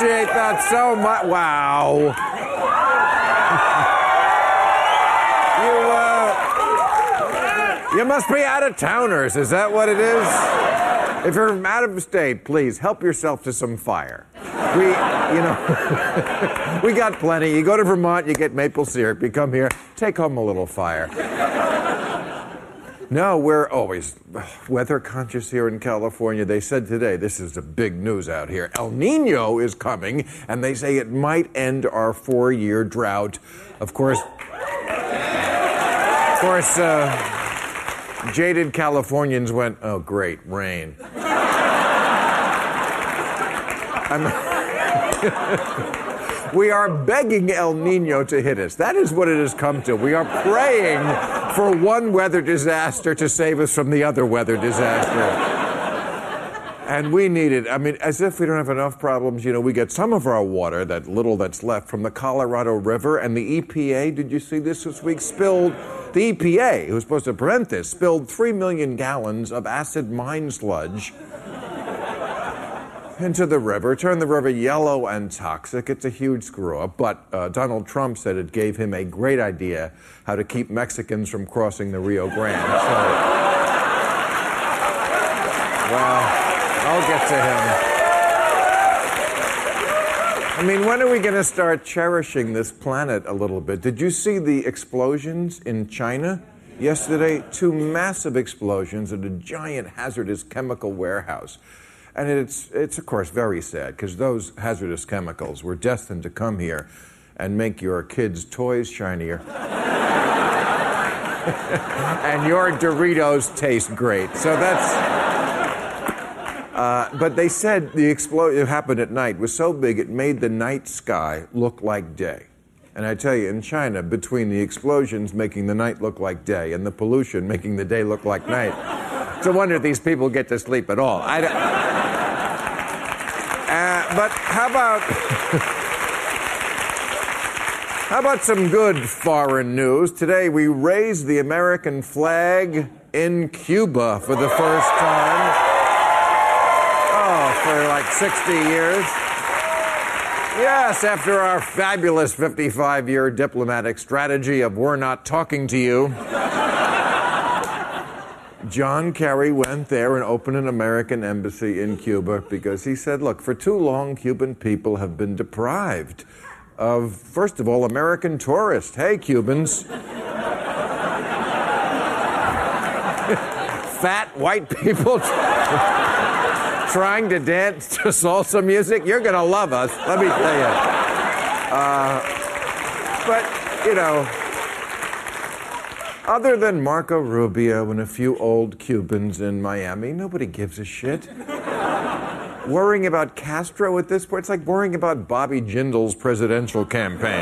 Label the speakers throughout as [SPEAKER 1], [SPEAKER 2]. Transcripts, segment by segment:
[SPEAKER 1] Appreciate that so much. Wow. you, uh, you must be out of towners. Is that what it is? If you're out of state, please help yourself to some fire. We, you know, we got plenty. You go to Vermont, you get maple syrup. You come here, take home a little fire. No, we're always weather conscious here in California. They said today, this is the big news out here. El Nino is coming, and they say it might end our four year drought. Of course, of course, uh, jaded Californians went, oh, great, rain. We are begging El Nino to hit us. That is what it has come to. We are praying for one weather disaster to save us from the other weather disaster. And we need it. I mean, as if we don't have enough problems. You know, we get some of our water, that little that's left, from the Colorado River. And the EPA, did you see this this week? Spilled, the EPA, who's supposed to prevent this, spilled 3 million gallons of acid mine sludge into the river, turned the river yellow and toxic. It's a huge screw up. But uh, Donald Trump said it gave him a great idea how to keep Mexicans from crossing the Rio Grande. So, well, I'll get to him. I mean, when are we going to start cherishing this planet a little bit? Did you see the explosions in China yesterday? Two massive explosions at a giant hazardous chemical warehouse. And it's, it's of course, very sad because those hazardous chemicals were destined to come here and make your kids' toys shinier. and your Doritos taste great. So that's. Uh, but they said the explosion happened at night was so big it made the night sky look like day. And I tell you, in China, between the explosions making the night look like day and the pollution making the day look like night, it's a wonder these people get to sleep at all. I don't- uh, but how about how about some good foreign news? Today we raised the American flag in Cuba for the first time. Oh, for like 60 years. Yes, after our fabulous 55 year diplomatic strategy of we're not talking to you. John Kerry went there and opened an American embassy in Cuba because he said, look, for too long, Cuban people have been deprived of, first of all, American tourists. Hey, Cubans. Fat white people trying to dance to salsa music. You're going to love us, let me tell you. Uh, but, you know, other than Marco Rubio and a few old Cubans in Miami, nobody gives a shit. worrying about Castro at this point, it's like worrying about Bobby Jindal's presidential campaign.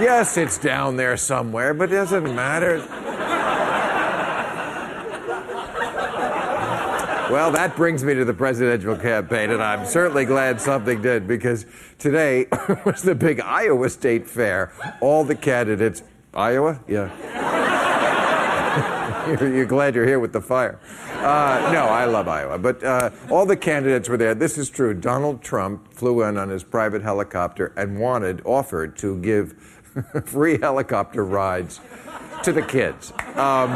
[SPEAKER 1] yes, it's down there somewhere, but it doesn't matter. Well, that brings me to the presidential campaign, and I'm certainly glad something did because today was the big Iowa State Fair. All the candidates, Iowa? Yeah. you're, you're glad you're here with the fire. Uh, no, I love Iowa. But uh, all the candidates were there. This is true. Donald Trump flew in on his private helicopter and wanted, offered to give free helicopter rides to the kids. Um,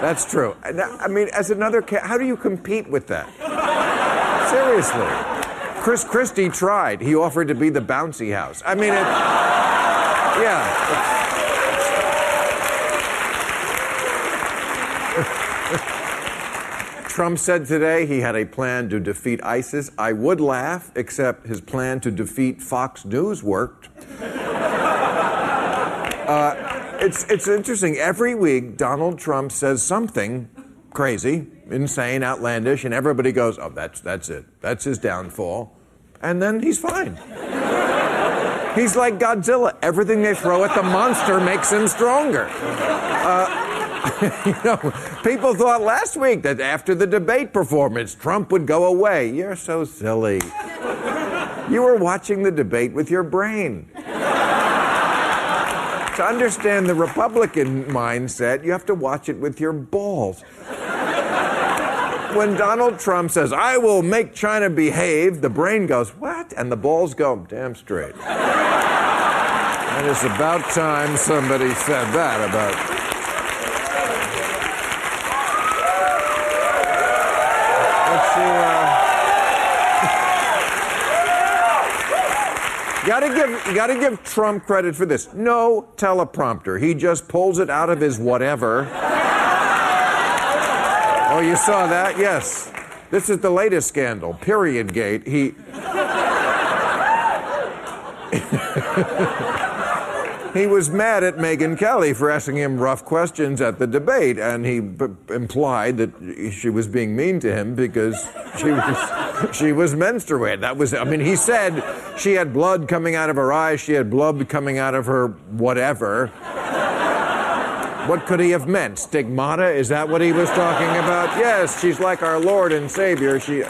[SPEAKER 1] that's true. And I mean, as another, ca- how do you compete with that? Seriously. Chris Christie tried. He offered to be the bouncy house. I mean, it, yeah. Trump said today he had a plan to defeat ISIS. I would laugh, except his plan to defeat Fox News worked. Uh, it's, it's interesting. Every week, Donald Trump says something crazy, insane, outlandish, and everybody goes, oh, that's, that's it. That's his downfall. And then he's fine. He's like Godzilla. Everything they throw at the monster makes him stronger. Uh, you know, people thought last week that after the debate performance, Trump would go away. You're so silly. You were watching the debate with your brain. to understand the Republican mindset, you have to watch it with your balls. When Donald Trump says, I will make China behave, the brain goes, What? And the balls go, Damn straight. and it's about time somebody said that about. Let's see. Uh... gotta give, gotta give Trump credit for this. No teleprompter. He just pulls it out of his whatever. oh, you saw that? Yes. This is the latest scandal. Period Gate. He. he was mad at Megyn Kelly for asking him rough questions at the debate, and he b- implied that she was being mean to him because she was she was menstruating. That was, I mean, he said she had blood coming out of her eyes, she had blood coming out of her whatever. What could he have meant? Stigmata? Is that what he was talking about? Yes, she's like our Lord and Savior. She.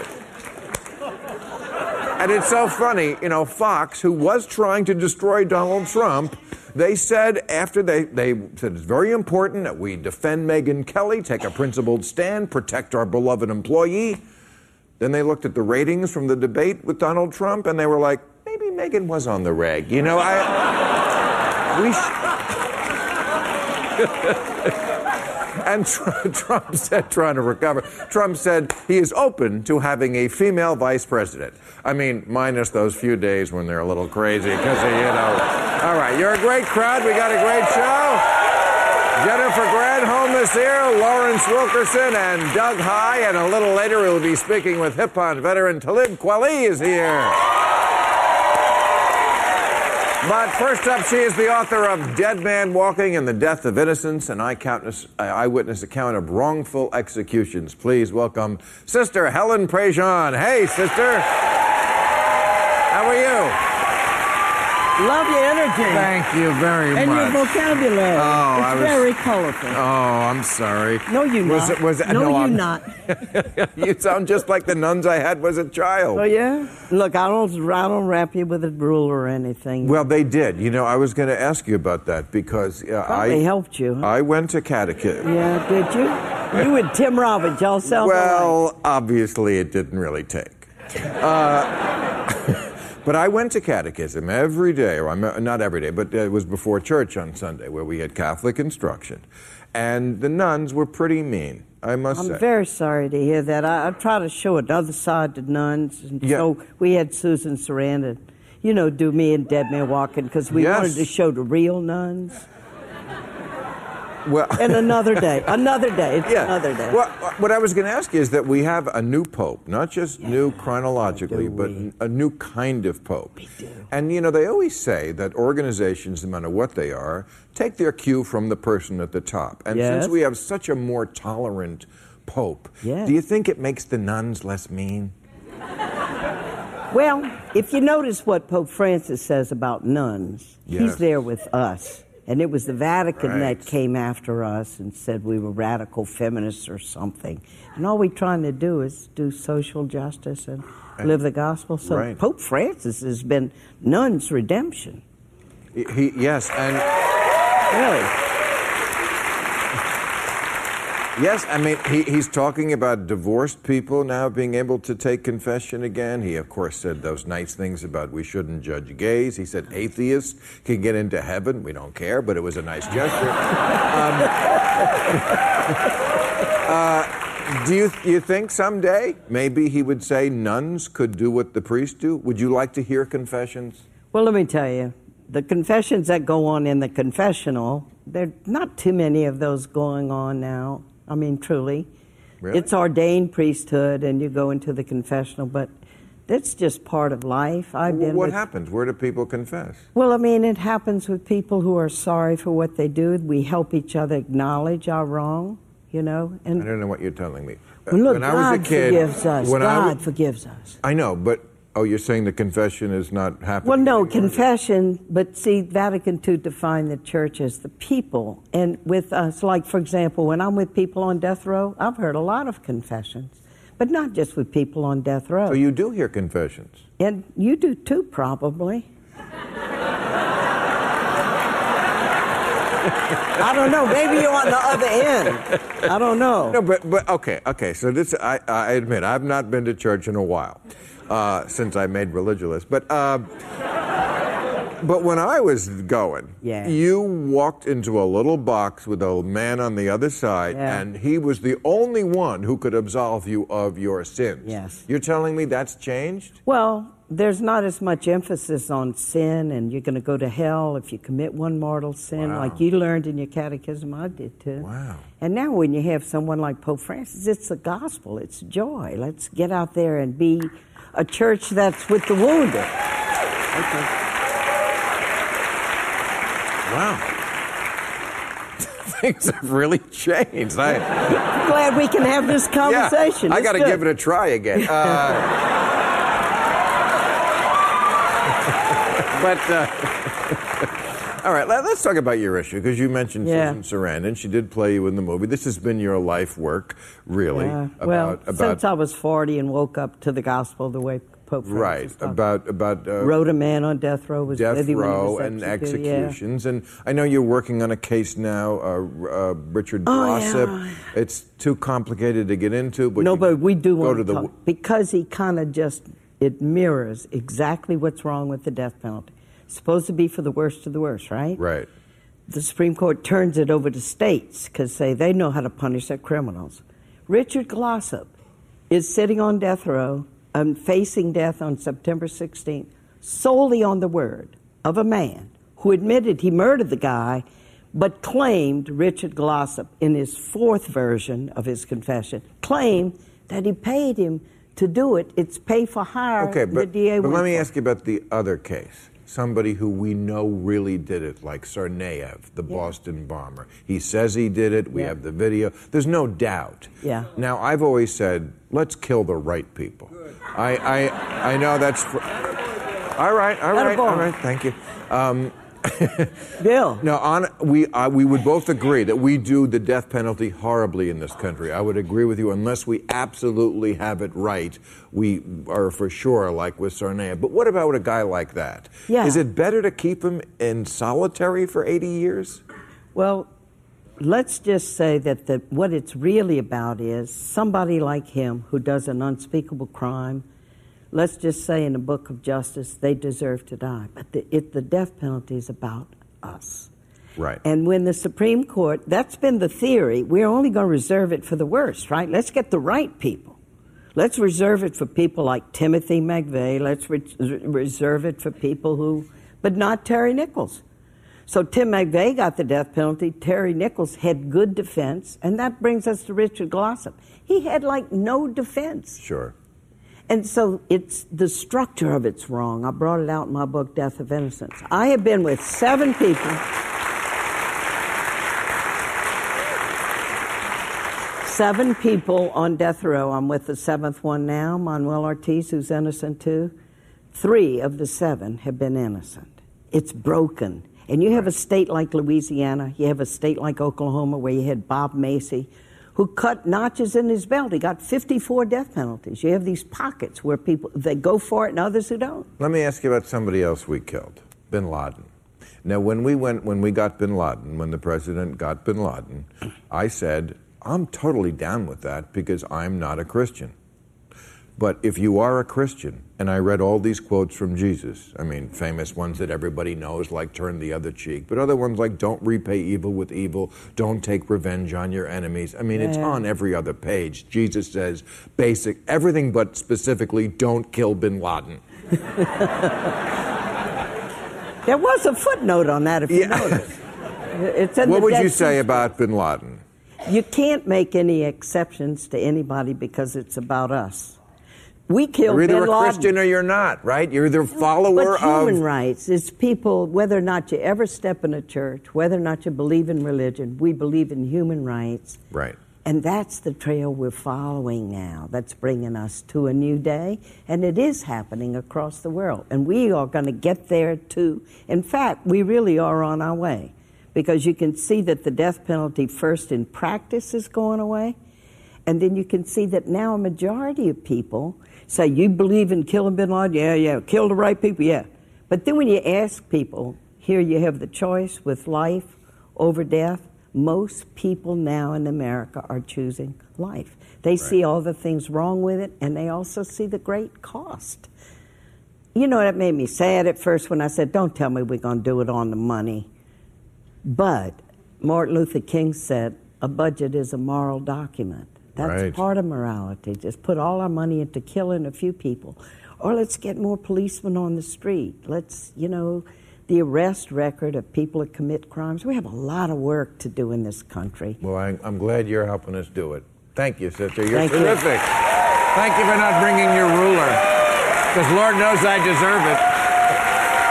[SPEAKER 1] And it's so funny, you know, Fox, who was trying to destroy Donald Trump, they said after they, they said it's very important that we defend Megyn Kelly, take a principled stand, protect our beloved employee. Then they looked at the ratings from the debate with Donald Trump and they were like, maybe Megyn was on the reg. You know, I. We sh- and Trump said, trying to recover, Trump said he is open to having a female vice president. I mean, minus those few days when they're a little crazy because you know. All right, you're a great crowd. We got a great show. Jennifer Granholm is here, Lawrence Wilkerson, and Doug Heye. And a little later, we'll be speaking with hip hop veteran Talib Kweli is here. But first up, she is the author of Dead Man Walking and the Death of Innocents, an eyewitness, account of wrongful executions. Please welcome Sister Helen Prejean. Hey, sister. How are you?
[SPEAKER 2] Love your energy.
[SPEAKER 1] Thank you very
[SPEAKER 2] and
[SPEAKER 1] much.
[SPEAKER 2] And your vocabulary.
[SPEAKER 1] Oh,
[SPEAKER 2] it's
[SPEAKER 1] I was-
[SPEAKER 2] very colorful.
[SPEAKER 1] Oh, I'm sorry.
[SPEAKER 2] no, you not.
[SPEAKER 1] Was it? Was it?
[SPEAKER 2] no, you
[SPEAKER 1] I'm-
[SPEAKER 2] not.
[SPEAKER 1] you sound just like the nuns I had as a child.
[SPEAKER 2] Oh yeah. Look, I don't. I don't wrap you with a rule or anything.
[SPEAKER 1] Well, they did. You know, I was going to ask you about that because uh, I
[SPEAKER 2] helped you.
[SPEAKER 1] I went to catechism.
[SPEAKER 2] yeah, did you? You and Tim Robbins, y'all sound alike.
[SPEAKER 1] Well, obviously, it didn't really take. Uh, but I went to catechism every day, or I'm- uh, not every day, but uh, it was before church on Sunday, where we had Catholic instruction, and the nuns were pretty mean. I must say.
[SPEAKER 2] I'm very sorry to hear that. I, I try to show another side to nuns, and
[SPEAKER 1] Yeah.
[SPEAKER 2] so we had Susan Sarandon, you know, do me and Dead Man Walking because we
[SPEAKER 1] Yes.
[SPEAKER 2] wanted to show the real nuns.
[SPEAKER 1] Well,
[SPEAKER 2] And another day, another day, it's another day.
[SPEAKER 1] Well, what I was going to ask you is that we have a new pope, not just new chronologically, but a new kind of pope.
[SPEAKER 2] We do.
[SPEAKER 1] And you know, they always say that organizations, no matter what they are, take their cue from the person at the top. And
[SPEAKER 2] Yes.
[SPEAKER 1] since we have such a more tolerant pope,
[SPEAKER 2] Yes.
[SPEAKER 1] do you think it makes the nuns less mean?
[SPEAKER 2] Well, if you notice what Pope Francis says about nuns,
[SPEAKER 1] Yes.
[SPEAKER 2] he's there with us. And it was the Vatican
[SPEAKER 1] Right.
[SPEAKER 2] that came after us and said we were radical feminists or something. And all we're trying to do is do social justice and live the gospel. So
[SPEAKER 1] Right.
[SPEAKER 2] Pope Francis has been nuns' redemption.
[SPEAKER 1] He, he- yes, and
[SPEAKER 2] Really.
[SPEAKER 1] Yes, I mean, he, he's talking about divorced people now being able to take confession again. He, of course, said those nice things about we shouldn't judge gays. He said atheists can get into heaven. We don't care, but it was a nice gesture. Um, uh, do you, you think someday maybe he would say nuns could do what the priests do? Would you like to hear confessions?
[SPEAKER 2] Well, let me tell you, the confessions that go on in the confessional, there are not too many of those going on now. I mean, truly.
[SPEAKER 1] Really?
[SPEAKER 2] It's ordained priesthood, and you go into the confessional, but that's just part of life. I've been
[SPEAKER 1] What
[SPEAKER 2] with,
[SPEAKER 1] happens? Where do people confess?
[SPEAKER 2] Well, I mean, it happens with people who are sorry for what they do. We help each other acknowledge our wrong, you know. And I
[SPEAKER 1] don't know what you're telling me.
[SPEAKER 2] Well, look,
[SPEAKER 1] when I
[SPEAKER 2] God
[SPEAKER 1] was a kid,
[SPEAKER 2] forgives us.
[SPEAKER 1] when I
[SPEAKER 2] God
[SPEAKER 1] was-
[SPEAKER 2] forgives us.
[SPEAKER 1] I know, but oh, you're saying the confession is not happening.
[SPEAKER 2] Well, no,
[SPEAKER 1] anymore?
[SPEAKER 2] confession, but see, Vatican II defined the church as the people. And with us, like, for example, when I'm with people on death row, I've heard a lot of confessions, but not just with people on death row.
[SPEAKER 1] So you do hear confessions.
[SPEAKER 2] and you do too, probably. I don't know. Maybe you're on the other end. I don't know.
[SPEAKER 1] No, but but okay, okay. So this, I, I admit, I've not been to church in a while uh, since I made religious. But uh, but when I was going,
[SPEAKER 2] Yeah.
[SPEAKER 1] you walked into a little box with a man on the other side,
[SPEAKER 2] Yeah.
[SPEAKER 1] and he was the only one who could absolve you of your sins.
[SPEAKER 2] Yes.
[SPEAKER 1] You're telling me that's changed?
[SPEAKER 2] Well, there's not as much emphasis on sin, and you're going to go to hell if you commit one mortal sin,
[SPEAKER 1] Wow.
[SPEAKER 2] like you learned in your catechism. I did too.
[SPEAKER 1] Wow.
[SPEAKER 2] And now, when you have someone like Pope Francis, it's the gospel, it's joy. Let's get out there and be a church that's with the wounded. Okay.
[SPEAKER 1] Wow. Things have really changed. I,
[SPEAKER 2] I'm glad we can have this conversation.
[SPEAKER 1] Yeah, I got to give it a try again. Uh, but uh, all right, let, us talk about your issue because you mentioned
[SPEAKER 2] Yeah.
[SPEAKER 1] Susan Sarandon. She did play you in the movie. This has been your life work, really.
[SPEAKER 2] Yeah.
[SPEAKER 1] About,
[SPEAKER 2] well,
[SPEAKER 1] about
[SPEAKER 2] since I was 40 and woke up to the gospel the way Pope Francis
[SPEAKER 1] right
[SPEAKER 2] talked.
[SPEAKER 1] about about uh,
[SPEAKER 2] Wrote a man on death row was
[SPEAKER 1] death
[SPEAKER 2] with him when he
[SPEAKER 1] row and
[SPEAKER 2] executed, yeah.
[SPEAKER 1] executions. And I know you're working on a case now, uh, uh, Richard
[SPEAKER 2] Oh, yeah.
[SPEAKER 1] It's too complicated to get into, but
[SPEAKER 2] no, but we do want
[SPEAKER 1] to
[SPEAKER 2] to
[SPEAKER 1] the.
[SPEAKER 2] talk because he kind of just it mirrors exactly what's wrong with the death penalty. Supposed to be for the worst of the worst, right?
[SPEAKER 1] Right.
[SPEAKER 2] The Supreme Court turns it over to states because say they know how to punish their criminals. Richard Glossip is sitting on death row and facing death on September 16th solely on the word of a man who admitted he murdered the guy but claimed Richard Glossip in his fourth version of his confession claimed that he paid him to do it. It's pay for hire.
[SPEAKER 1] Okay,
[SPEAKER 2] the
[SPEAKER 1] but,
[SPEAKER 2] DA
[SPEAKER 1] but let me ask you about the other case. Somebody who we know really did it, like Tsarnaev, the Boston bomber. He says he did it. We
[SPEAKER 2] Yeah.
[SPEAKER 1] have the video. There's no doubt.
[SPEAKER 2] Yeah.
[SPEAKER 1] Now, I've always said, let's kill the right people. I, I, I know that's. Fr- all right, all right, all right. Thank you. Um,
[SPEAKER 2] Bill.
[SPEAKER 1] now, on we uh, we would both agree that we do the death penalty horribly in this country. I would agree with you. Unless we absolutely have it right, we are for sure like with Sarnia. But what about a guy like that?
[SPEAKER 2] Yeah.
[SPEAKER 1] Is it better to keep him in solitary for 80 years?
[SPEAKER 2] Well, let's just say that the, what it's really about is somebody like him who does an unspeakable crime. Let's just say in the book of justice, they deserve to die. But the, it, the death penalty is about us.
[SPEAKER 1] Right.
[SPEAKER 2] And when the Supreme Court, that's been the theory, we're only going to reserve it for the worst, right? Let's get the right people. Let's reserve it for people like Timothy McVeigh. Let's re- reserve it for people who, but not Terry Nichols. So Tim McVeigh got the death penalty. Terry Nichols had good defense, and that brings us to Richard Glossip. He had like no defense.
[SPEAKER 1] Sure.
[SPEAKER 2] And so it's the structure of it's wrong. I brought it out in my book, Death of Innocents. I have been with seven people. Seven people on death row. I'm with the seventh one now, Manuel Ortiz, who's innocent too. Three of the seven have been innocent. It's broken. And you have a state like Louisiana, you have a state like Oklahoma where you had Bob Macy, who cut notches in his belt. He got 54 death penalties. You have these pockets where people they go for it and others who don't.
[SPEAKER 1] Let me ask you about somebody else we killed, Bin Laden. Now, when we went, when we got Bin Laden, when the president got Bin Laden, I said, I'm totally down with that because I'm not a Christian. But if you are a Christian, and I read all these quotes from Jesus, I mean, famous ones that everybody knows, like turn the other cheek, but other ones like don't repay evil with evil, don't take revenge on your enemies. I mean, it's on every other page. Jesus says basic, everything but specifically, don't kill bin Laden.
[SPEAKER 2] There was a footnote on that, if you
[SPEAKER 1] Yeah.
[SPEAKER 2] notice. It's in
[SPEAKER 1] What would
[SPEAKER 2] Dead
[SPEAKER 1] you say about bin Laden?
[SPEAKER 2] You can't make any exceptions to anybody because it's about us. We killed
[SPEAKER 1] You're either a. Christian or you're not, right? You're either a follower
[SPEAKER 2] But human
[SPEAKER 1] of.
[SPEAKER 2] rights is people, whether or not you ever step in a church, whether or not you believe in religion, we believe in human rights.
[SPEAKER 1] Right.
[SPEAKER 2] And that's the trail we're following now. That's bringing us to a new day. And it is happening across the world. And we are going to get there too. In fact, we really are on our way because you can see that the death penalty, first in practice, is going away. And then you can see that now a majority of people say, You believe in killing bin Laden? Yeah, yeah. Kill the right people? Yeah. But then when you ask people, Here you have the choice with life over death, most people now in America are choosing life. They see all the things wrong with it, and they also see the great cost. You know, that made me sad at first when I said, Don't tell me we're going to do it on the money. But Martin Luther King said, A budget is a moral document. That's
[SPEAKER 1] Right.
[SPEAKER 2] part of morality. Just put all our money into killing a few people. Or let's get more policemen on the street. Let's, you know, the arrest record of people that commit crimes. We have a lot of work to do in this country.
[SPEAKER 1] Well, I, I'm glad you're helping us do it. Thank you, sister. You're
[SPEAKER 2] Thank you.
[SPEAKER 1] terrific. Thank you for not bringing your ruler, because Lord knows I deserve it.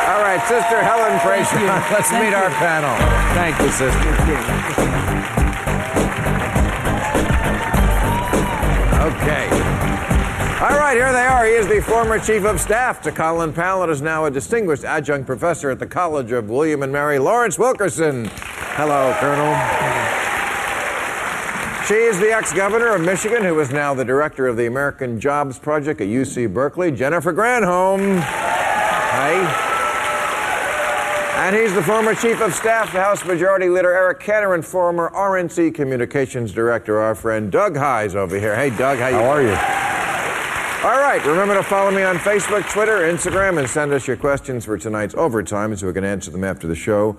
[SPEAKER 1] All right, Sister Helen Fraser. Let's meet our panel. Thank you, sister. Okay. All right, here they are. He is the former chief of staff to Colin Powell and is now a distinguished adjunct professor at the College of William and Mary Lawrence Wilkerson. Hello, Colonel. She is the ex governor of Michigan, who is now the director of the American Jobs Project at UC Berkeley, Jennifer Granholm. Hi. And he's the former chief of staff to House Majority Leader Eric Cantor and former RNC Communications Director, our friend Doug Heye over here. Hey, Doug, how, you
[SPEAKER 3] How are you?
[SPEAKER 1] all right, remember to follow me on Facebook, Twitter, Instagram, and send us your questions for tonight's overtime so we can answer them after the show.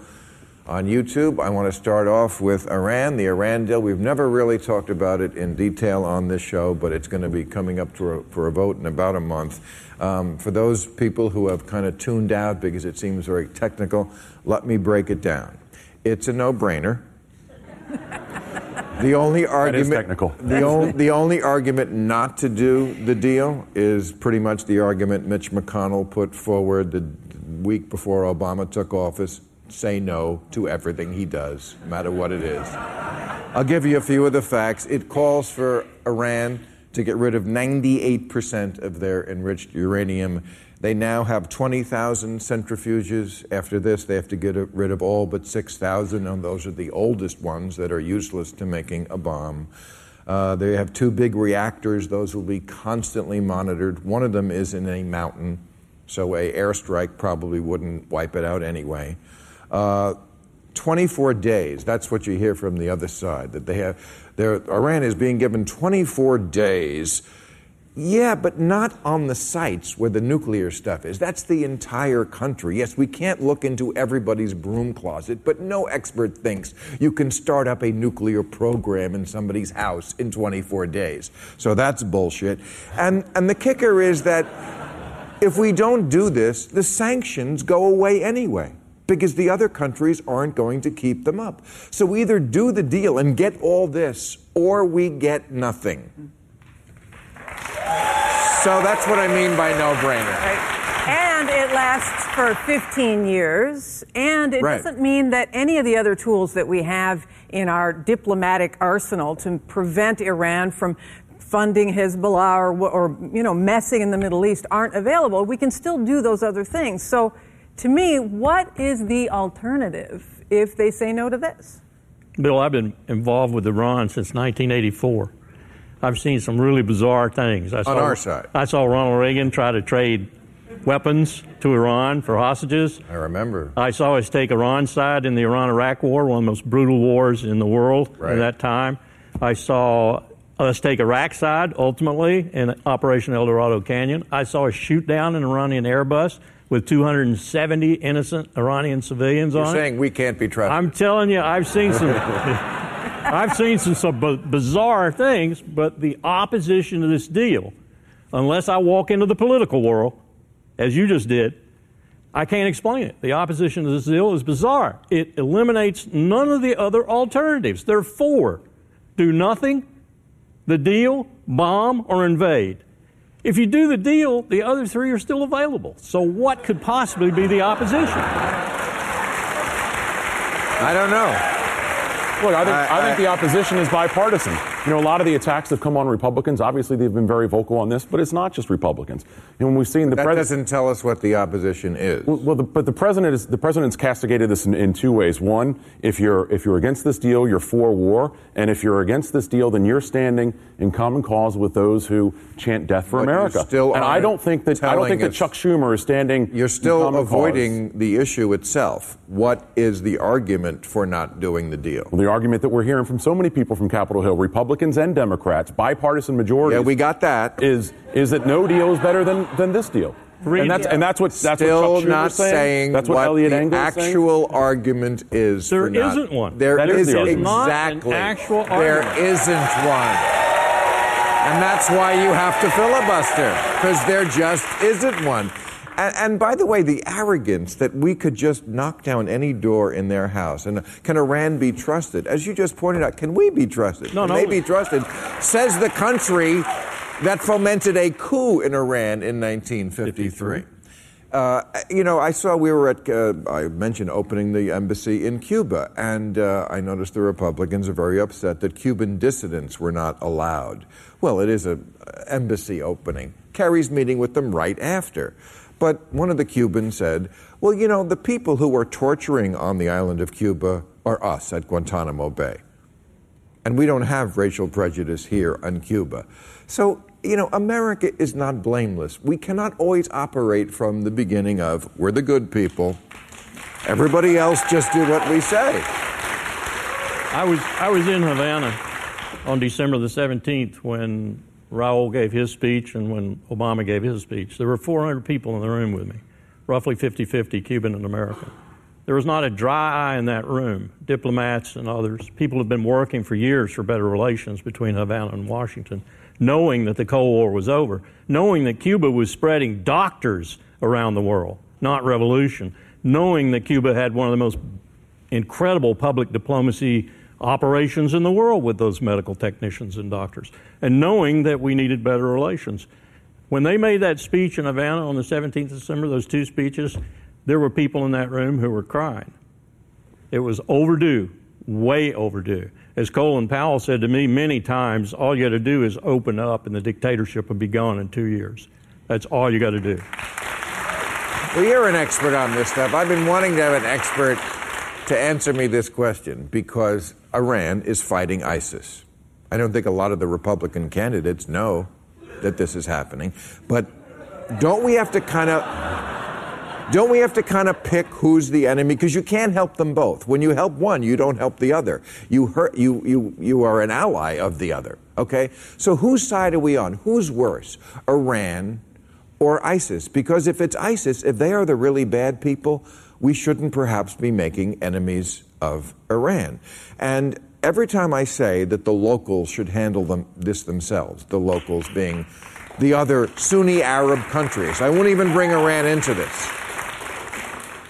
[SPEAKER 1] On YouTube, I want to start off with Iran, the Iran deal. We've never really talked about it in detail on this show, but it's going to be coming up to a, for a vote in about a month. Um, for those people who have kind of tuned out because it seems very technical, let me break it down. It's a no brainer. The only argument. The, on, the only argument not to do the deal is pretty much the argument Mitch McConnell put forward the week before Obama took office. Say no to everything he does, no matter what it is. I'll give you a few of the facts. It calls for Iran to get rid of 98% of their enriched uranium. They now have 20,000 centrifuges. After this, they have to get rid of all but 6,000, and those are the oldest ones that are useless to making a bomb. Uh, they have two big reactors. Those will be constantly monitored. One of them is in a mountain, so a airstrike probably wouldn't wipe it out anyway. Uh, 24 days. That's what you hear from the other side. That they have, Iran is being given 24 days. Yeah, but not on the sites where the nuclear stuff is. That's the entire country. Yes, we can't look into everybody's broom closet, but no expert thinks you can start up a nuclear program in somebody's house in 24 days. So that's bullshit. And, and the kicker is that if we don't do this, the sanctions go away anyway because the other countries aren't going to keep them up. So we either do the deal and get all this, or we get nothing. So that's what I mean by no brainer.
[SPEAKER 4] Right. And it lasts for 15 years. And it
[SPEAKER 1] Right.
[SPEAKER 4] doesn't mean that any of the other tools that we have in our diplomatic arsenal to prevent Iran from funding Hezbollah or, or you know messing in the Middle East aren't available. We can still do those other things. So, to me, what is the alternative if they say no to this?
[SPEAKER 5] Bill, I've been involved with Iran since 1984. I've seen some really bizarre things. I saw,
[SPEAKER 1] our side.
[SPEAKER 5] I saw Ronald Reagan try to trade weapons to Iran for hostages.
[SPEAKER 1] I remember.
[SPEAKER 5] I saw us take Iran's side in the Iran Iraq War, one of the most brutal wars in the world
[SPEAKER 1] Right.
[SPEAKER 5] at that time. I saw us take Iraq side ultimately in Operation El Dorado Canyon. I saw a shoot down an Iranian Airbus with 270 innocent Iranian civilians on.
[SPEAKER 1] You're
[SPEAKER 5] on it.
[SPEAKER 1] saying we can't be trusted.
[SPEAKER 5] I'm telling you, I've seen some. I've seen some, some b- bizarre things, but the opposition to this deal, unless I walk into the political world, as you just did, I can't explain it. The opposition to this deal is bizarre. It eliminates none of the other alternatives. There are four do nothing, the deal, bomb, or invade. If you do the deal, the other three are still available. So, what could possibly be the opposition?
[SPEAKER 1] I don't know.
[SPEAKER 3] Look, I think,
[SPEAKER 1] I-
[SPEAKER 3] I, think the opposition is bipartisan. You know, a lot of the attacks have come on Republicans. Obviously, they've been very vocal on this, but it's not just Republicans. And when we've seen the
[SPEAKER 1] That
[SPEAKER 3] president.
[SPEAKER 1] doesn't tell us what the opposition is.
[SPEAKER 3] Well, well, the, but the president is the president's castigated this in, in two ways. One, if you're if you're against this deal, you're for war, and if you're against this deal, then you're standing in common cause with those who chant death for
[SPEAKER 1] But
[SPEAKER 3] America.
[SPEAKER 1] still
[SPEAKER 3] and I don't think that I don't think that Chuck Schumer is standing.
[SPEAKER 1] You're
[SPEAKER 3] in
[SPEAKER 1] still
[SPEAKER 3] common cause.
[SPEAKER 1] avoiding the issue itself. What is the argument for not doing the deal?
[SPEAKER 3] the argument that we're hearing from so many people from Capitol Hill, Republicans and Democrats, bipartisan majorities.
[SPEAKER 1] Yeah, we got that.
[SPEAKER 3] Is is that no deal is better than than this deal? And that's and that's what that's
[SPEAKER 1] Still
[SPEAKER 3] what Chuck Schumer's
[SPEAKER 1] not
[SPEAKER 3] saying.
[SPEAKER 1] saying
[SPEAKER 3] That's what,
[SPEAKER 1] what
[SPEAKER 3] Eliot
[SPEAKER 1] the
[SPEAKER 3] Engel is saying.
[SPEAKER 1] actual argument is.
[SPEAKER 5] There
[SPEAKER 1] for not-
[SPEAKER 5] isn't one.
[SPEAKER 1] There
[SPEAKER 3] That is
[SPEAKER 1] is
[SPEAKER 3] the argument.
[SPEAKER 5] Not an
[SPEAKER 1] exactly.
[SPEAKER 5] actual
[SPEAKER 1] There
[SPEAKER 5] argument.
[SPEAKER 1] isn't one. And that's why you have to filibuster, because there just isn't one. And, and by the way, the arrogance that we could just knock down any door in their house and can Iran be trusted? As you just pointed out, can we be trusted?
[SPEAKER 5] No,
[SPEAKER 1] can
[SPEAKER 5] no.
[SPEAKER 1] they be trusted? Says the country that fomented a coup in Iran in 1953. Uh, you know, I saw we were at, uh, I mentioned opening the embassy in Cuba, and uh, I noticed the Republicans are very upset that Cuban dissidents were not allowed. Well, it is an embassy opening. Kerry's meeting with them right after. But one of the Cubans said, well, you know, the people who are torturing on the island of Cuba are us at Guantanamo Bay. And we don't have racial prejudice here on Cuba. So, you know, America is not blameless. We cannot always operate from the beginning of we're the good people. Everybody else just do what we say.
[SPEAKER 5] I was I was in Havana on December the 17th when Raul gave his speech and when Obama gave his speech. There were 400 people in the room with me, roughly 50-50 Cuban and American. There was not a dry eye in that room. Diplomats and others, people have been working for years for better relations between Havana and Washington, knowing that the Cold War was over, knowing that Cuba was spreading doctors around the world, not revolution, knowing that Cuba had one of the most incredible public diplomacy operations in the world with those medical technicians and doctors, and knowing that we needed better relations. When they made that speech in Havana on the 17th of December, those two speeches, there were people in that room who were crying. It was overdue, way overdue. As Colin Powell said to me many times, all you got to do is open up and the dictatorship will be gone in two years. That's all you got to do.
[SPEAKER 1] Well, you're an expert on this stuff. I've been wanting to have an expert to answer me this question because Iran is fighting ISIS. I don't think a lot of the Republican candidates know that this is happening, but don't we have to kind of don't we have to kind of pick who's the enemy because you can't help them both. When you help one, you don't help the other. You hurt you you you are an ally of the other. Okay? So whose side are we on? Who's worse? Iran or ISIS? Because if it's ISIS, if they are the really bad people, we shouldn't perhaps be making enemies of Iran. And every time I say that the locals should handle them, this themselves, the locals being the other Sunni Arab countries, I won't even bring Iran into this.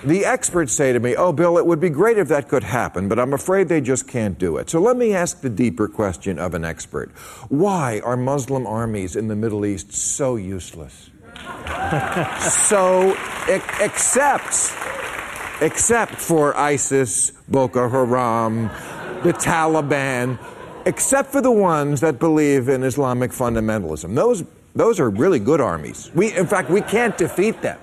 [SPEAKER 1] The experts say to me, Oh, Bill, it would be great if that could happen, but I'm afraid they just can't do it. So let me ask the deeper question of an expert Why are Muslim armies in the Middle East so useless? so, ex- except, except for ISIS, Boko Haram, the Taliban, except for the ones that believe in Islamic fundamentalism. Those, those are really good armies. We, in fact, we can't defeat them.